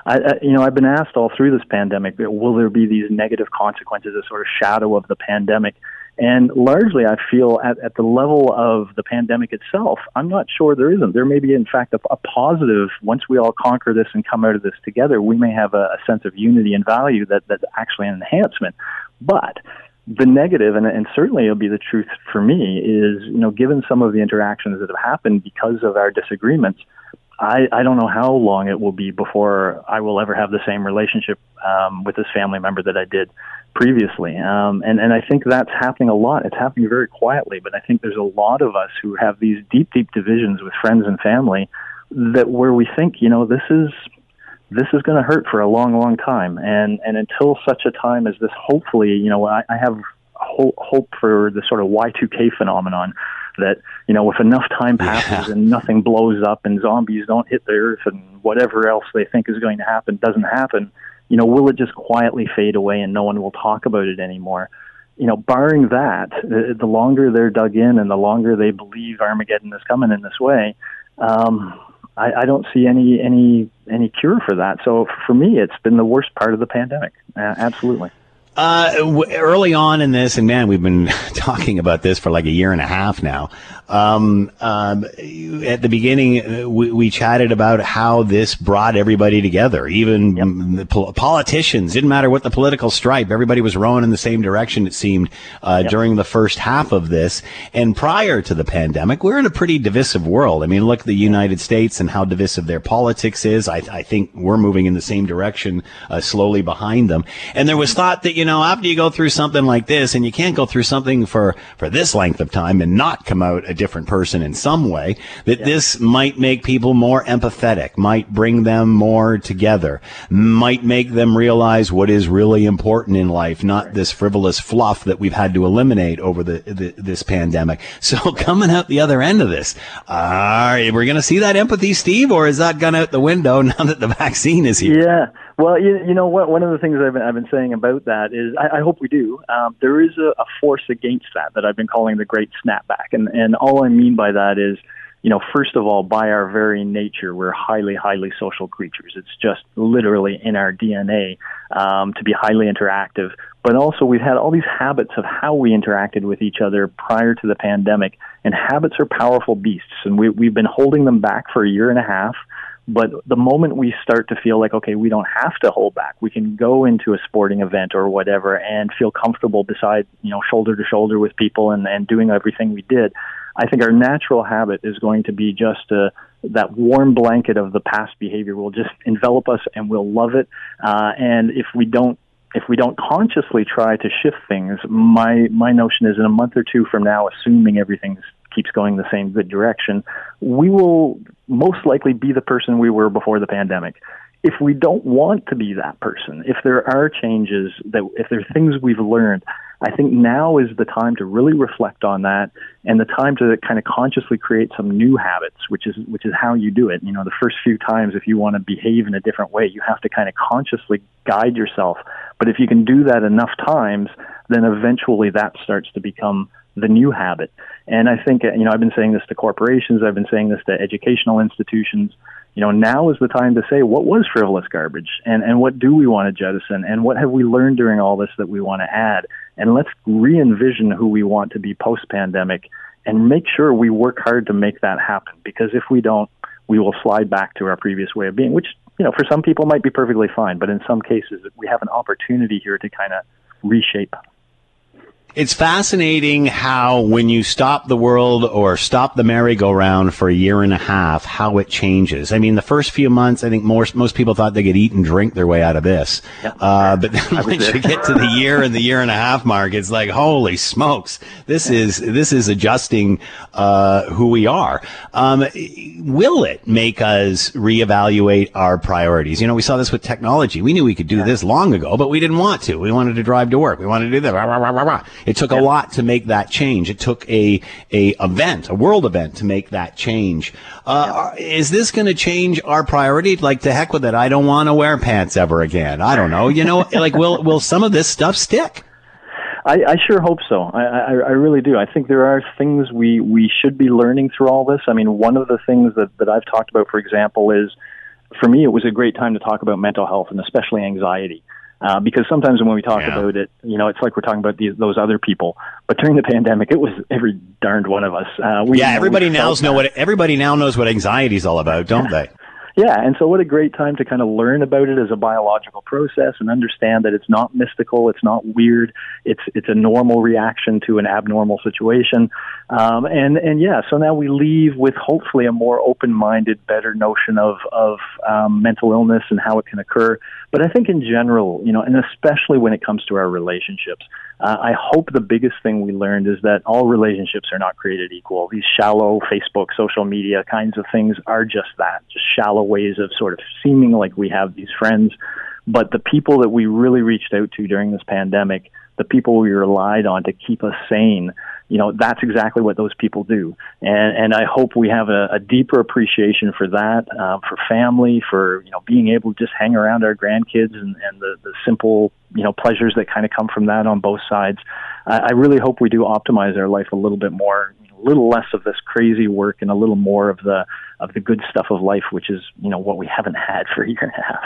I, you know, I've been asked all through this pandemic, will there be these negative consequences, a sort of shadow of the pandemic? And largely, I feel at, at the level of the pandemic itself, I'm not sure there isn't. There may be, in fact, a, a positive. Once we all conquer this and come out of this together, we may have a, a sense of unity and value that, that's actually an enhancement. But the negative, and, and certainly it'll be the truth for me, is, you know, given some of the interactions that have happened because of our disagreements, I, I don't know how long it will be before I will ever have the same relationship um, with this family member that I did previously. Um, and, and I think that's happening a lot. It's happening very quietly, but I think there's a lot of us who have these deep, deep divisions with friends and family that where we think, you know, this is this is going to hurt for a long, long time. And and until such a time as this, hopefully, you know, I, I have hope for the sort of Y2K phenomenon that you know if enough time passes yeah. and nothing blows up and zombies don't hit the earth and whatever else they think is going to happen doesn't happen you know, will it just quietly fade away and no one will talk about it anymore? You know, barring that, the longer they're dug in and the longer they believe Armageddon is coming in this way, um, I, I don't see any any any cure for that. So for me, it's been the worst part of the pandemic. Uh, absolutely. Uh, w- early on in this, and man, we've been talking about this for like a year and a half now. Um, um, at the beginning, uh, we, we, chatted about how this brought everybody together. Even yep. the politicians didn't matter what the political stripe; everybody was rowing in the same direction. It seemed uh, yep. during the first half of this, and prior to the pandemic, we're in a pretty divisive world. I mean, look at the United States and how divisive their politics is. I, I think we're moving in the same direction, uh, slowly behind them. And there was thought that you know, after you go through something like this, and you can't go through something for for this length of time and not come out a different person in some way, that yeah. this might make people more empathetic, might bring them more together, might make them realize what is really important in life, not right. this frivolous fluff that we've had to eliminate over the, the this pandemic. So coming out the other end of this, uh, we're going to see that empathy, Steve, or is that gone out the window now that the vaccine is here? Yeah. Well, you, you know what? One of the things I've been, I've been saying about that is I, I hope we do. Um, there is a, a force against that that I've been calling the great snapback, and and all I mean by that is, you know, first of all, by our very nature, we're highly, highly social creatures. It's just literally in our DNA um, to be highly interactive. But also, we've had all these habits of how we interacted with each other prior to the pandemic, and habits are powerful beasts, and we, we've been holding them back for a year and a half. But the moment we start to feel like, okay, we don't have to hold back, we can go into a sporting event or whatever and feel comfortable beside, you know, shoulder to shoulder with people and, and doing everything we did. I think our natural habit is going to be just uh, that warm blanket of the past behavior will just envelop us and we'll love it. Uh, and if we don't if we don't consciously try to shift things, my my notion is in a month or two from now, assuming everything keeps going the same good direction, we will most likely be the person we were before the pandemic. If we don't want to be that person, if there are changes that, if there are things we've learned, I think now is the time to really reflect on that and the time to kind of consciously create some new habits, which is which is how you do it. You know, the first few times if you want to behave in a different way, you have to kind of consciously guide yourself. But if you can do that enough times, then eventually that starts to become the new habit. And I think, you know, I've been saying this to corporations, I've been saying this to educational institutions. You know, now is the time to say what was frivolous garbage and, and what do we want to jettison and what have we learned during all this that we want to add. And let's re envision who we want to be post pandemic and make sure we work hard to make that happen. Because if we don't, we will slide back to our previous way of being, which, you know, for some people might be perfectly fine. But in some cases, we have an opportunity here to kind of reshape it's fascinating how when you stop the world or stop the merry-go-round for a year and a half, how it changes. I mean, the first few months, I think most most people thought they could eat and drink their way out of this. Yep. Uh, but then once you get to the year and the year and a half mark, it's like, holy smokes, this yeah. is this is adjusting uh, who we are. Um, will it make us reevaluate our priorities? You know, we saw this with technology. We knew we could do yeah. this long ago, but we didn't want to. We wanted to drive to work. We wanted to do that. Rah, rah, rah, It took a lot to make that change. It took a a event, a world event, to make that change. Uh, Is this going to change our priority? Like to heck with it. I don't want to wear pants ever again. I don't know. You know, like will will some of this stuff stick? I, I sure hope so. I, I, I really do. I think there are things we, we should be learning through all this. I mean, one of the things that, that I've talked about, for example, is for me, it was a great time to talk about mental health and especially anxiety. Uh, because sometimes when we talk Yeah. about it, you know, it's like we're talking about these, those other people. But during the pandemic, it was every darned one of us. Uh, we, Yeah, you know, everybody now felt know what everybody now knows what anxiety is all about, don't they? Yeah, and so what a great time to kind of learn about it as a biological process and understand that it's not mystical, it's not weird, it's it's a normal reaction to an abnormal situation, um, and and yeah, so now we leave with hopefully a more open-minded, better notion of of um, mental illness and how it can occur. But I think in general, you know, and especially when it comes to our relationships, uh, I hope the biggest thing we learned is that all relationships are not created equal. These shallow Facebook, social media kinds of things are just that, just shallow ways of sort of seeming like we have these friends. But the people that we really reached out to during this pandemic, the people we relied on to keep us sane, you know, that's exactly what those people do. And, and I hope we have a, a deeper appreciation for that, uh, for family, for, you know, being able to just hang around our grandkids and, and the, the simple, you know, pleasures that kind of come from that on both sides. I, I really hope we do optimize our life a little bit more, a little less of this crazy work and a little more of the, of the good stuff of life, which is, you know, what we haven't had for a year and a half.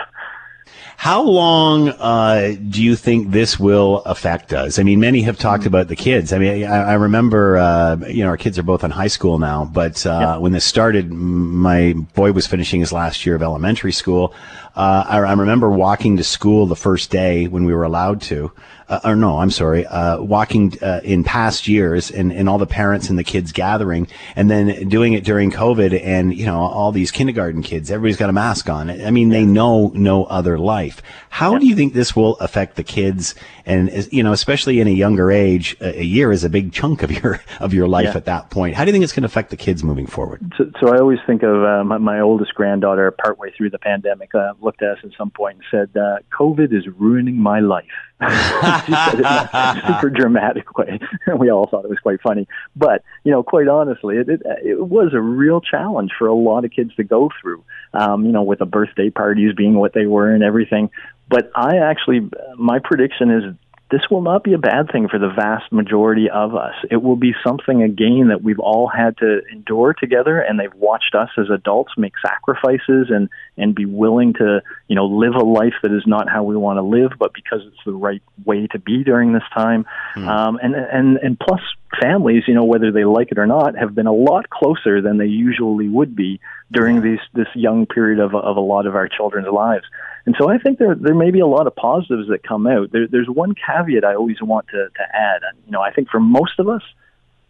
How long uh, do you think this will affect us? I mean, many have talked about the kids. I mean, I, I remember, uh, you know, our kids are both in high school now, but uh, when this started, my boy was finishing his last year of elementary school. Uh, I, I remember walking to school the first day when we were allowed to. Uh, or no, I'm sorry, uh, walking uh, in past years and, and all the parents and the kids gathering and then doing it during COVID and, you know, all these kindergarten kids, everybody's got a mask on. I mean, they know no other life. How do you think this will affect the kids? And, you know, especially in a younger age, a, a year is a big chunk of your, of your life Yeah. at that point. How do you think it's going to affect the kids moving forward? So, so I always think of uh, my, my oldest granddaughter, partway through the pandemic, uh, looked at us at some point and said, uh, "COVID is ruining my life." She said it in a super dramatic way. we all thought it was quite funny, but you know, quite honestly, it, it it was a real challenge for a lot of kids to go through. Um, you know, with the birthday parties being what they were and everything. But I actually, my prediction is this will not be a bad thing for the vast majority of us. It will be something again that we've all had to endure together and they've watched us as adults make sacrifices and and be willing to, you know, live a life that is not how we want to live but because it's the right way to be during this time. Um and and and plus families, you know, whether they like it or not, have been a lot closer than they usually would be during these this young period of of a lot of our children's lives. And so I think there there may be a lot of positives that come out. There, there's one caveat I always want to to add. You know, I think for most of us,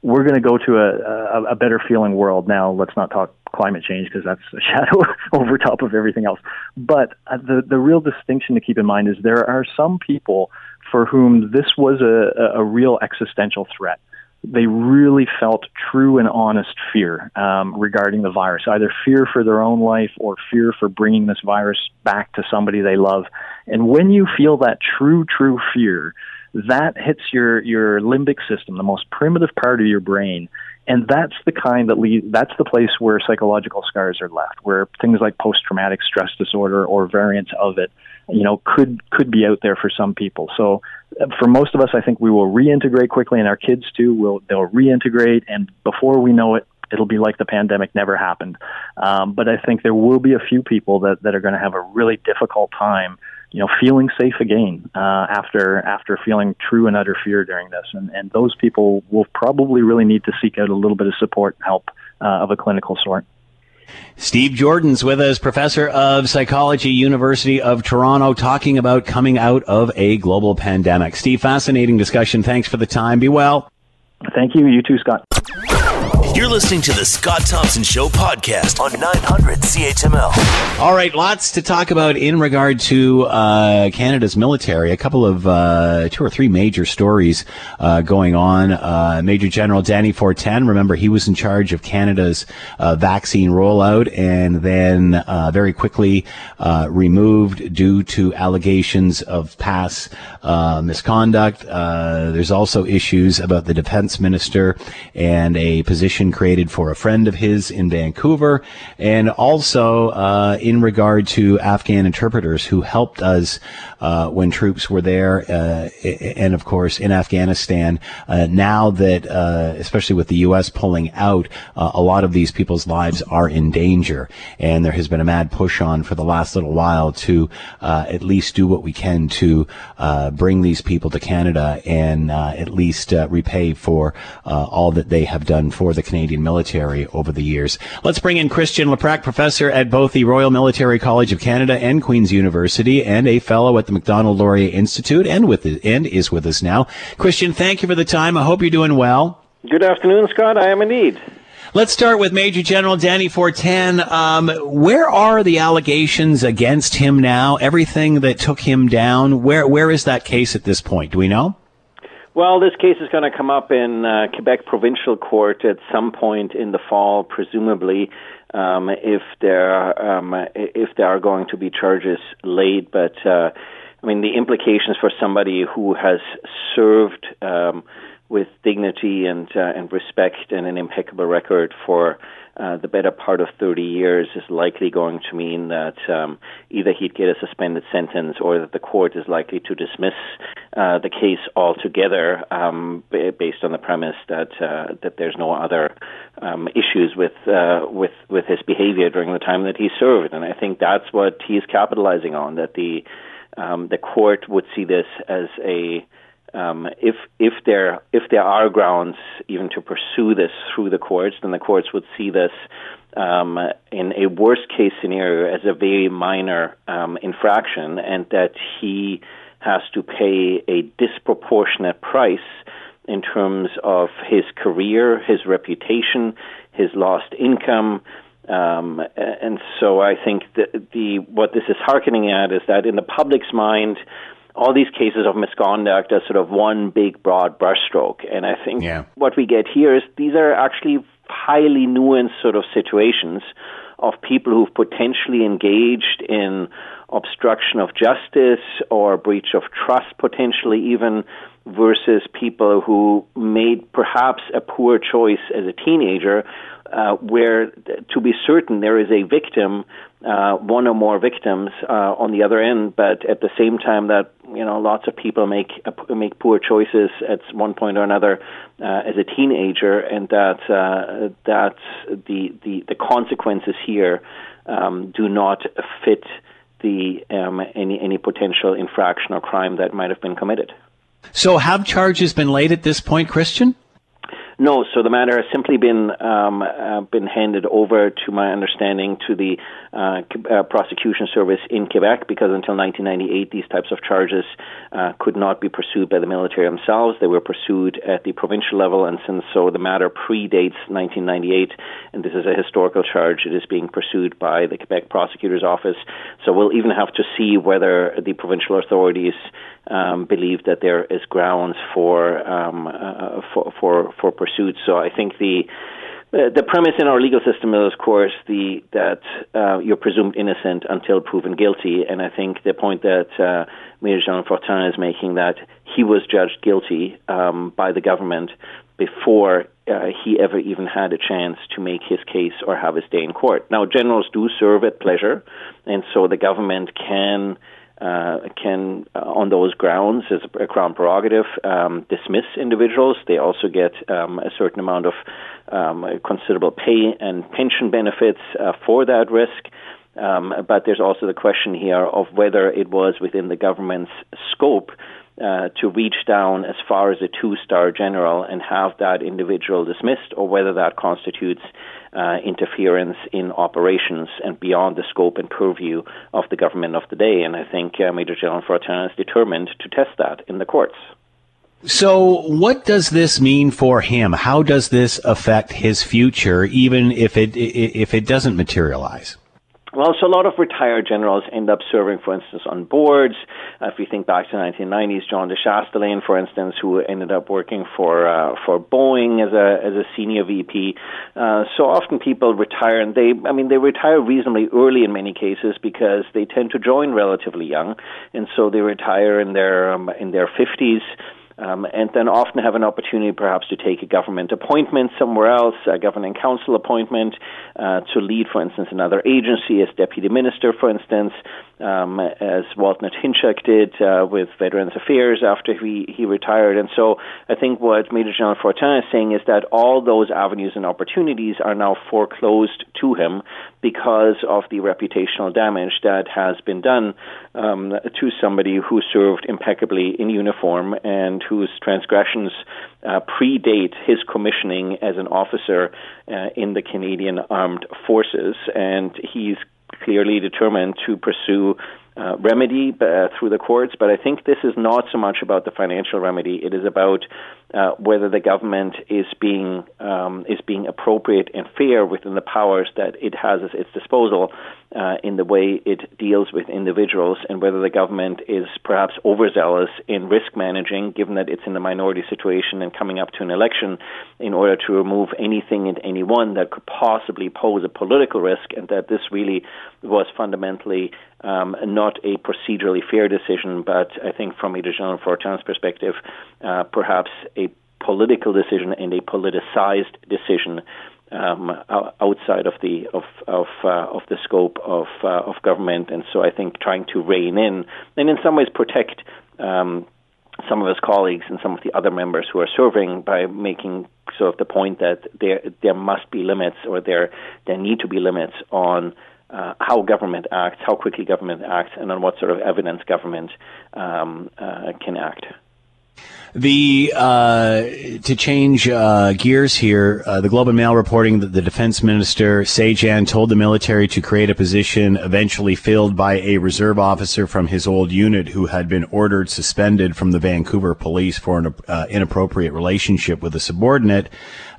we're going to go to a, a a better feeling world. Now, let's not talk climate change because that's a shadow over top of everything else. But uh, the the real distinction to keep in mind is there are some people for whom this was a, a a real existential threat they really felt true and honest fear um, regarding the virus, either fear for their own life or fear for bringing this virus back to somebody they love. And when you feel that true, true fear, that hits your, your limbic system, the most primitive part of your brain. And that's the kind that lead, that's the place where psychological scars are left, where things like post-traumatic stress disorder or variants of it, you know, could could be out there for some people. So, uh, for most of us, I think we will reintegrate quickly, and our kids too will they'll reintegrate, and before we know it, it'll be like the pandemic never happened. Um, but I think there will be a few people that that are going to have a really difficult time, you know, feeling safe again uh, after after feeling true and utter fear during this, and and those people will probably really need to seek out a little bit of support and help uh, of a clinical sort. Steve Joordens with us, professor of psychology, University of Toronto, talking about coming out of a global pandemic. Steve, fascinating discussion. Thanks for the time. Be well. Thank you. You too, Scott. You're listening to the Scott Thompson Show podcast on 900 CHML. All right, lots to talk about in regard to uh, Canada's military. A couple of uh, two or three major stories uh, going on. Uh, major General Dany Fortin, remember he was in charge of Canada's uh, vaccine rollout, and then uh, very quickly removed due to allegations of past misconduct. there's also issues about the defense minister and a position created for a friend of his in Vancouver, and also uh, in regard to Afghan interpreters who helped us uh, when troops were there, uh, and of course in Afghanistan. Uh, now that, uh, especially with the U.S. pulling out, a lot of these people's lives are in danger, and there has been a mad push on for the last little while to at least do what we can to bring these people to Canada and at least repay for all that they have done for the Canadian military over the years. Let's bring in Christian Leuprecht, professor at both the Royal Military College of Canada and Queen's University, and a fellow at the Macdonald Laurier Institute, and with it, and is with us now. Christian, thank you for the time. I hope you're doing well. Good afternoon, Scott. I am indeed. Let's start with Major General Dany Fortin. Um, where are the allegations against him now? Everything that took him down. Where where is that case at this point? Do we know? Well, this case is going to come up in uh, Quebec Provincial Court at some point in the fall, presumably, um, if there um, if there are going to be charges laid. But uh, I mean, the implications for somebody who has served um, with dignity and uh, and respect and an impeccable record for uh, the better part of 30 years is likely going to mean that um, either he'd get a suspended sentence or that the court is likely to dismiss uh, the case altogether um, based on the premise that uh, that there's no other um, issues with uh, with with his behavior during the time that he served, and I think that's what he's capitalizing on. That the um, the court would see this as a um, if if there if there are grounds even to pursue this through the courts, then the courts would see this um, in a worst case scenario as a very minor um, infraction, and that he has to pay a disproportionate price in terms of his career, his reputation, his lost income. Um, and so I think that the what this is hearkening at is that in the public's mind, all these cases of misconduct are sort of one big broad brushstroke. And I think yeah. what we get here is these are actually highly nuanced sort of situations of people who've potentially engaged in obstruction of justice or breach of trust, potentially even, versus people who made perhaps a poor choice as a teenager, uh, where to be certain there is a victim uh, one or more victims uh, on the other end, but at the same time that you know lots of people make uh, make poor choices at one point or another uh, as a teenager, and that uh, that the, the the consequences here um, do not fit the um, any any potential infraction or crime that might have been committed. So, have charges been laid at this point, Christian? No, so the matter has simply been um, uh, been handed over, to my understanding, to the uh, uh, prosecution service in Quebec because until 1998 these types of charges uh, could not be pursued by the military themselves. They were pursued at the provincial level, and since so the matter predates 1998, and this is a historical charge, it is being pursued by the Quebec prosecutor's office. So we'll even have to see whether the provincial authorities um, believe that there is grounds for um, uh, for for for pursuit. So I think the uh, the premise in our legal system is, of course, the that uh, you're presumed innocent until proven guilty, and I think the point that uh, General Fortin is making that he was judged guilty um, by the government before uh, he ever even had a chance to make his case or have his day in court. Now, generals do serve at pleasure, and so the government can uh, can, uh, on those grounds, as a crown prerogative, um, dismiss individuals. They also get um, a certain amount of um, considerable pay and pension benefits uh, for that risk. Um, but there's also the question here of whether it was within the government's scope uh, to reach down as far as a two star general and have that individual dismissed, or whether that constitutes uh, interference in operations and beyond the scope and purview of the government of the day. And I think uh, Major General Fortin is determined to test that in the courts. So, what does this mean for him? How does this affect his future, even if it if it doesn't materialize? Well, so a lot of retired generals end up serving, for instance, on boards. Uh, if you think back to the 1990s, John de Chastelain, for instance, who ended up working for uh, for Boeing as a as a senior VP. Uh, so often people retire, and they, I mean, they retire reasonably early in many cases because they tend to join relatively young, and so they retire in their um, in their 50s um, and then often have an opportunity perhaps to take a government appointment somewhere else, a governing council appointment, uh, to lead, for instance, another agency as deputy minister, for instance, um, as Walt Natynczyk did uh, with Veterans Affairs after he, he retired. And so I think what Major General Fortin is saying is that all those avenues and opportunities are now foreclosed to him because of the reputational damage that has been done um, to somebody who served impeccably in uniform and whose transgressions uh, predate his commissioning as an officer uh, in the Canadian Armed Forces. And he's clearly determined to pursue uh, remedy uh, through the courts, but I think this is not so much about the financial remedy. It is about uh, whether the government is being um, is being appropriate and fair within the powers that it has at its disposal uh, in the way it deals with individuals, and whether the government is perhaps overzealous in risk managing, given that it's in a minority situation and coming up to an election, in order to remove anything and anyone that could possibly pose a political risk, and that this really was fundamentally um, not a procedurally fair decision, but I think from Major General Fortin's perspective, uh, perhaps a political decision and a politicized decision um, outside of the of of uh, of the scope of uh, of government, and so I think trying to rein in and in some ways protect um, some of his colleagues and some of the other members who are serving by making sort of the point that there there must be limits or there there need to be limits on uh, how government acts, how quickly government acts, and on what sort of evidence government um, uh, can act. The uh, to change uh, gears here, uh, the Globe and Mail reporting that the defense minister Sajjan told the military to create a position eventually filled by a reserve officer from his old unit who had been ordered suspended from the Vancouver police for an uh, inappropriate relationship with a subordinate.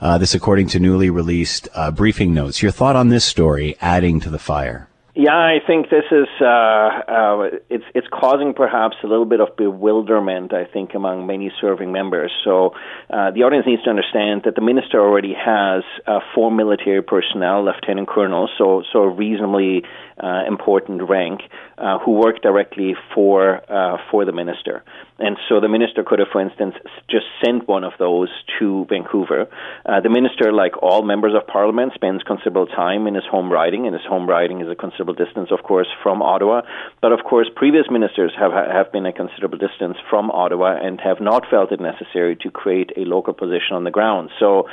Uh, this, according to newly released uh, briefing notes. Your thought on this story, adding to the fire? Yeah, I think this is uh, uh, it's it's causing perhaps a little bit of bewilderment. I think among many serving members. So uh, the audience needs to understand that the minister already has uh, four military personnel, lieutenant colonels, so so a reasonably uh, important rank, uh, who work directly for uh for the minister. And so the minister could have, for instance, just sent one of those to Vancouver. Uh, the minister, like all members of parliament, spends considerable time in his home riding, and his home riding is a considerable distance, of course, from Ottawa. But of course, previous ministers have have been a considerable distance from Ottawa and have not felt it necessary to create a local position on the ground. So,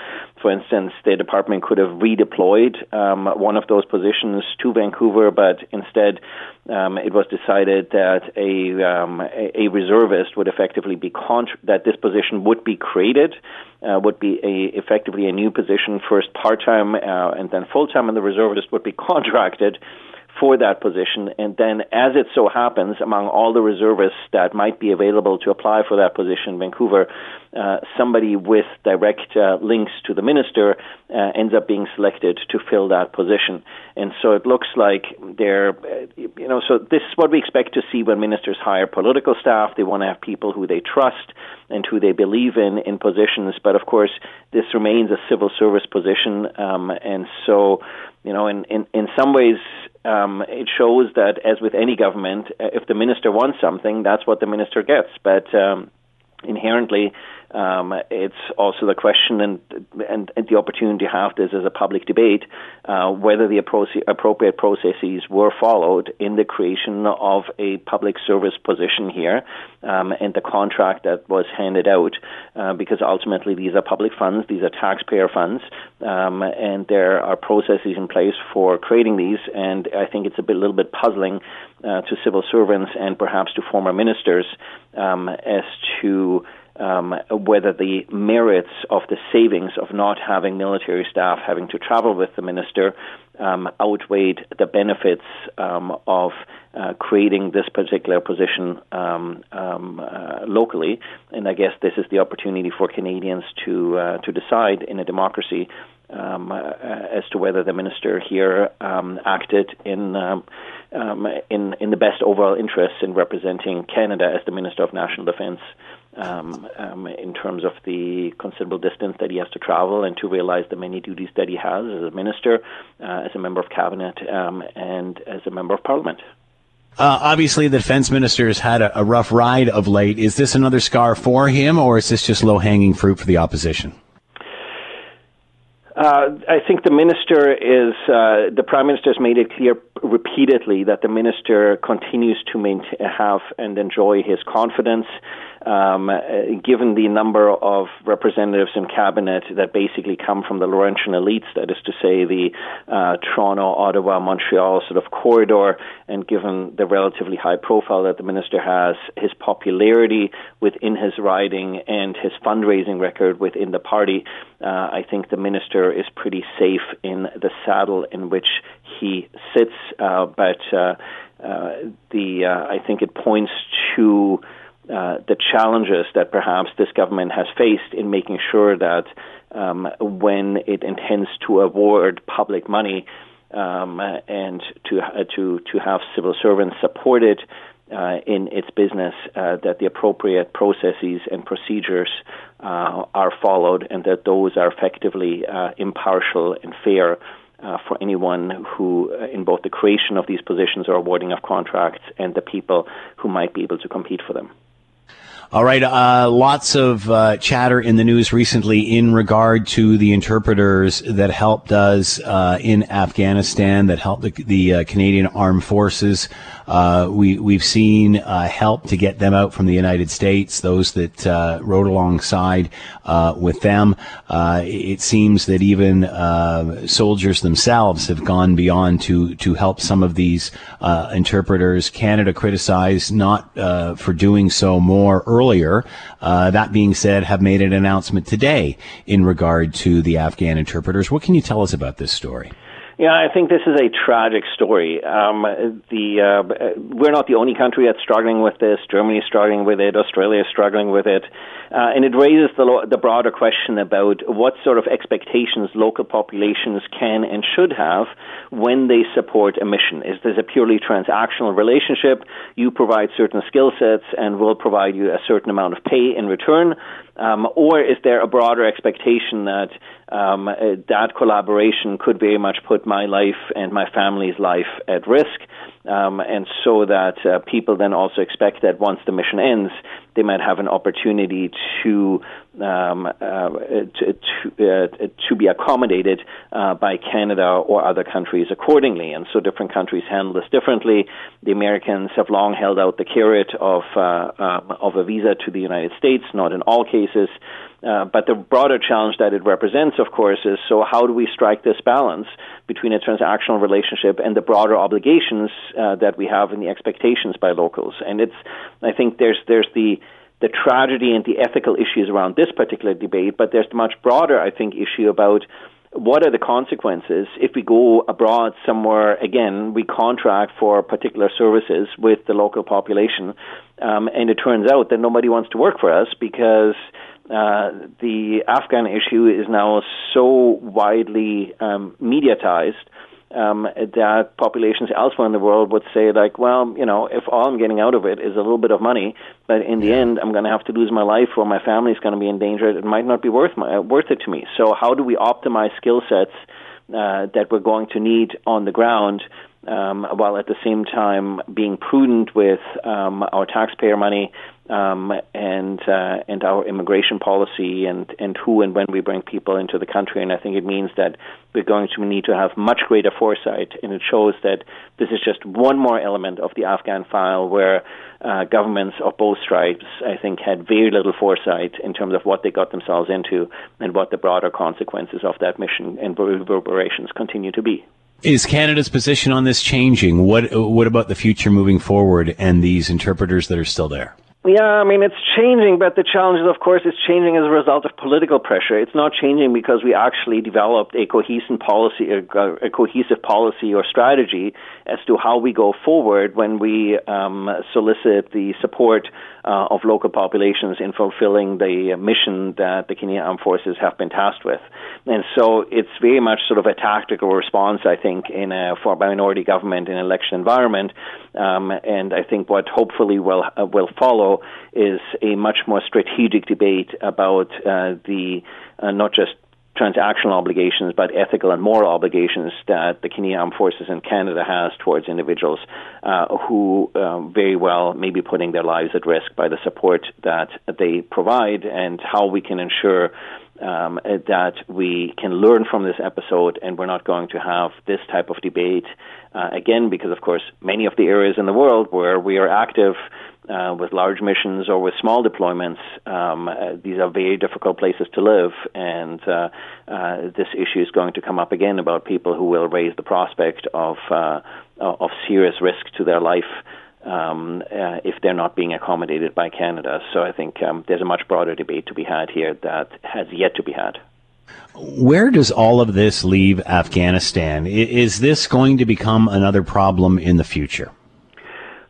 for instance, the department could have redeployed um, one of those positions to Vancouver, but instead um, it was decided that a, um, a, reservist would effectively be contra- that this position would be created, uh, would be a, effectively a new position, first part time uh, and then full time, and the reservist would be contracted for that position. And then, as it so happens, among all the reservists that might be available to apply for that position in Vancouver, uh, somebody with direct uh, links to the minister uh, ends up being selected to fill that position. And so it looks like they're, uh, you know, so this is what we expect to see when ministers hire political staff. They want to have people who they trust and who they believe in in positions. But of course, this remains a civil service position. Um, and so, you know, in, in, in some ways, um, it shows that, as with any government, uh, if the minister wants something, that's what the minister gets. But um, inherently, um, it's also the question and, and, and the opportunity to have this as a public debate uh, whether the appro- appropriate processes were followed in the creation of a public service position here um, and the contract that was handed out uh, because ultimately these are public funds, these are taxpayer funds, um, and there are processes in place for creating these. And I think it's a bit, little bit puzzling uh, to civil servants and perhaps to former ministers um, as to um, whether the merits of the savings of not having military staff having to travel with the minister um, outweighed the benefits um, of uh, creating this particular position um, um, uh, locally. And I guess this is the opportunity for Canadians to uh, to decide in a democracy um, uh, as to whether the minister here um, acted in in in the best overall interests in representing Canada as the Minister of National Defence. Um, um, in terms of the considerable distance that he has to travel and to realize the many duties that he has as a minister, uh, as a member of cabinet, um, and as a member of parliament. Uh, obviously, the defense minister has had a, a rough ride of late. Is this another scar for him, or is this just low hanging fruit for the opposition? Uh, I think the minister is, uh, the prime minister has made it clear repeatedly that the minister continues to maintain, have and enjoy his confidence um, uh, given the number of representatives in cabinet that basically come from the Laurentian elites, that is to say, the uh, Toronto, Ottawa, Montreal sort of corridor, and given the relatively high profile that the minister has, his popularity within his riding and his fundraising record within the party, uh, I think the minister is pretty safe in the saddle in which he sits. Uh, but uh, uh, the I think it points to uh, the challenges that perhaps this government has faced in making sure that um, when it intends to award public money um, and to uh, to to have civil servants supported uh, in its business, uh, that the appropriate processes and procedures uh, are followed, and that those are effectively impartial and fair. Uh, for anyone who, uh, in both the creation of these positions or awarding of contracts, and the people who might be able to compete for them. All right. Uh, lots of uh, chatter in the news recently in regard to the interpreters that helped us uh, in Afghanistan, that helped the, the uh, Canadian Armed Forces. Uh, we we've seen uh, help to get them out from the United States. Those that uh, rode alongside uh, with them. Uh, it seems that even soldiers themselves have gone beyond to to help some of these interpreters. Canada criticized not for doing so more earlier. that being said, have made an announcement today in regard to the Afghan interpreters. What can you tell us about this story? Yeah, I think this is a tragic story. Um, the uh, we're not the only country that's struggling with this. Germany is struggling with it. Australia is struggling with it, uh, and it raises the the broader question about what sort of expectations local populations can and should have when they support a mission. Is this a purely transactional relationship? You provide certain skill sets, and we'll provide you a certain amount of pay in return, um, or is there a broader expectation that um, uh, that collaboration could very much put my life and my family's life at risk? Um, and so that uh, people then also expect that once the mission ends, they might have an opportunity to um, uh, to to, uh, to, be accommodated uh, by Canada or other countries accordingly. And so different countries handle this differently. The Americans have long held out the carrot of uh, um, of a visa to the United States, not in all cases. Uh, but the broader challenge that it represents, of course, is so how do we strike this balance between a transactional relationship and the broader obligations uh, that we have and the expectations by locals? And it's, I think there's there's the the tragedy and the ethical issues around this particular debate, but there's the much broader, I think, issue about what are the consequences if we go abroad somewhere again we contract for particular services with the local population um, and it turns out that nobody wants to work for us because uh, the Afghan issue is now so widely um, mediatized um, that populations elsewhere in the world would say, like, well, you know, if all I'm getting out of it is a little bit of money, but in the end I'm going to have to lose my life or my family is going to be in danger, it might not be worth my, worth it to me. So, how do we optimize skill sets uh, that we're going to need on the ground? Um, while at the same time being prudent with um, our taxpayer money um, and uh, and our immigration policy and and who and when we bring people into the country. And I think it means that we're going to need to have much greater foresight. And it shows that this is just one more element of the Afghan file where uh, governments of both stripes, I think, had very little foresight in terms of what they got themselves into and what the broader consequences of that mission and reverberations continue to be. Is Canada's position on this changing? What What about the future moving forward and these interpreters that are still there? Yeah, I mean, it's changing, but the challenge is, of course, it's changing as a result of political pressure. It's not changing because we actually developed a cohesive policy, a, a cohesive policy or strategy as to how we go forward when we um, solicit the support uh, of local populations in fulfilling the mission that the Canadian Armed Forces have been tasked with. And so it's very much sort of a tactical response, I think, in a, for a minority government in an election environment. Um, and I think what hopefully will uh, will follow is a much more strategic debate about uh, the uh, not just transactional obligations, but ethical and moral obligations that the Canadian Armed Forces in Canada has towards individuals uh, who um, very well may be putting their lives at risk by the support that they provide, and how we can ensure um, that we can learn from this episode and we're not going to have this type of debate uh, again because, of course, many of the areas in the world where we are active uh, with large missions or with small deployments, um, uh, these are very difficult places to live, and uh, uh, this issue is going to come up again about people who will raise the prospect of uh, of serious risk to their life um, uh, if they're not being accommodated by Canada. So I think um, there's a much broader debate to be had here that has yet to be had. Where does all of this leave Afghanistan? Is this going to become another problem in the future?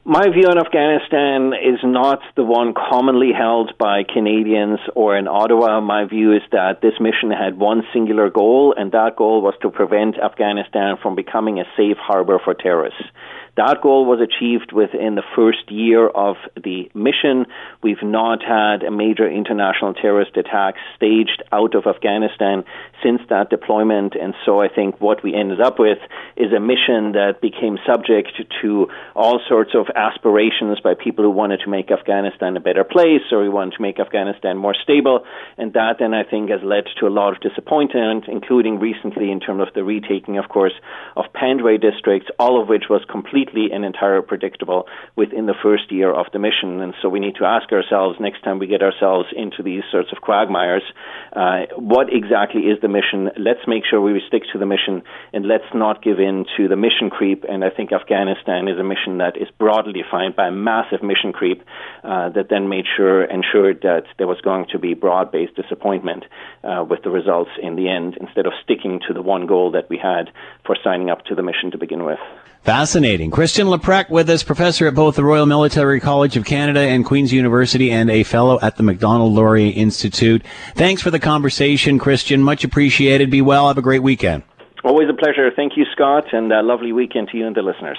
My view on Afghanistan is not the one commonly held by Canadians or in Ottawa. My view is that this mission had one singular goal, and that goal was to prevent Afghanistan from becoming a safe harbor for terrorists. That goal was achieved within the first year of the mission. We've not had a major international terrorist attack staged out of Afghanistan since that deployment. And so I think what we ended up with is a mission that became subject to all sorts of aspirations by people who wanted to make Afghanistan a better place or who wanted to make Afghanistan more stable. And that then I think has led to a lot of disappointment, including recently in terms of the retaking, of course, of Panjwai districts, all of which was completely completely and entirely predictable within the first year of the mission. And so we need to ask ourselves next time we get ourselves into these sorts of quagmires, uh, what exactly is the mission? Let's make sure we stick to the mission and let's not give in to the mission creep. And I think Afghanistan is a mission that is broadly defined by massive mission creep uh, that then made sure ensured that there was going to be broad-based disappointment uh, with the results in the end instead of sticking to the one goal that we had for signing up to the mission to begin with. Fascinating. Christian Leuprecht with us, professor at both the Royal Military College of Canada and Queen's University and a fellow at the Macdonald Laurier Institute. Thanks for the conversation, Christian. Much appreciated. Be well. Have a great weekend. Always a pleasure. Thank you, Scott, and a lovely weekend to you and the listeners.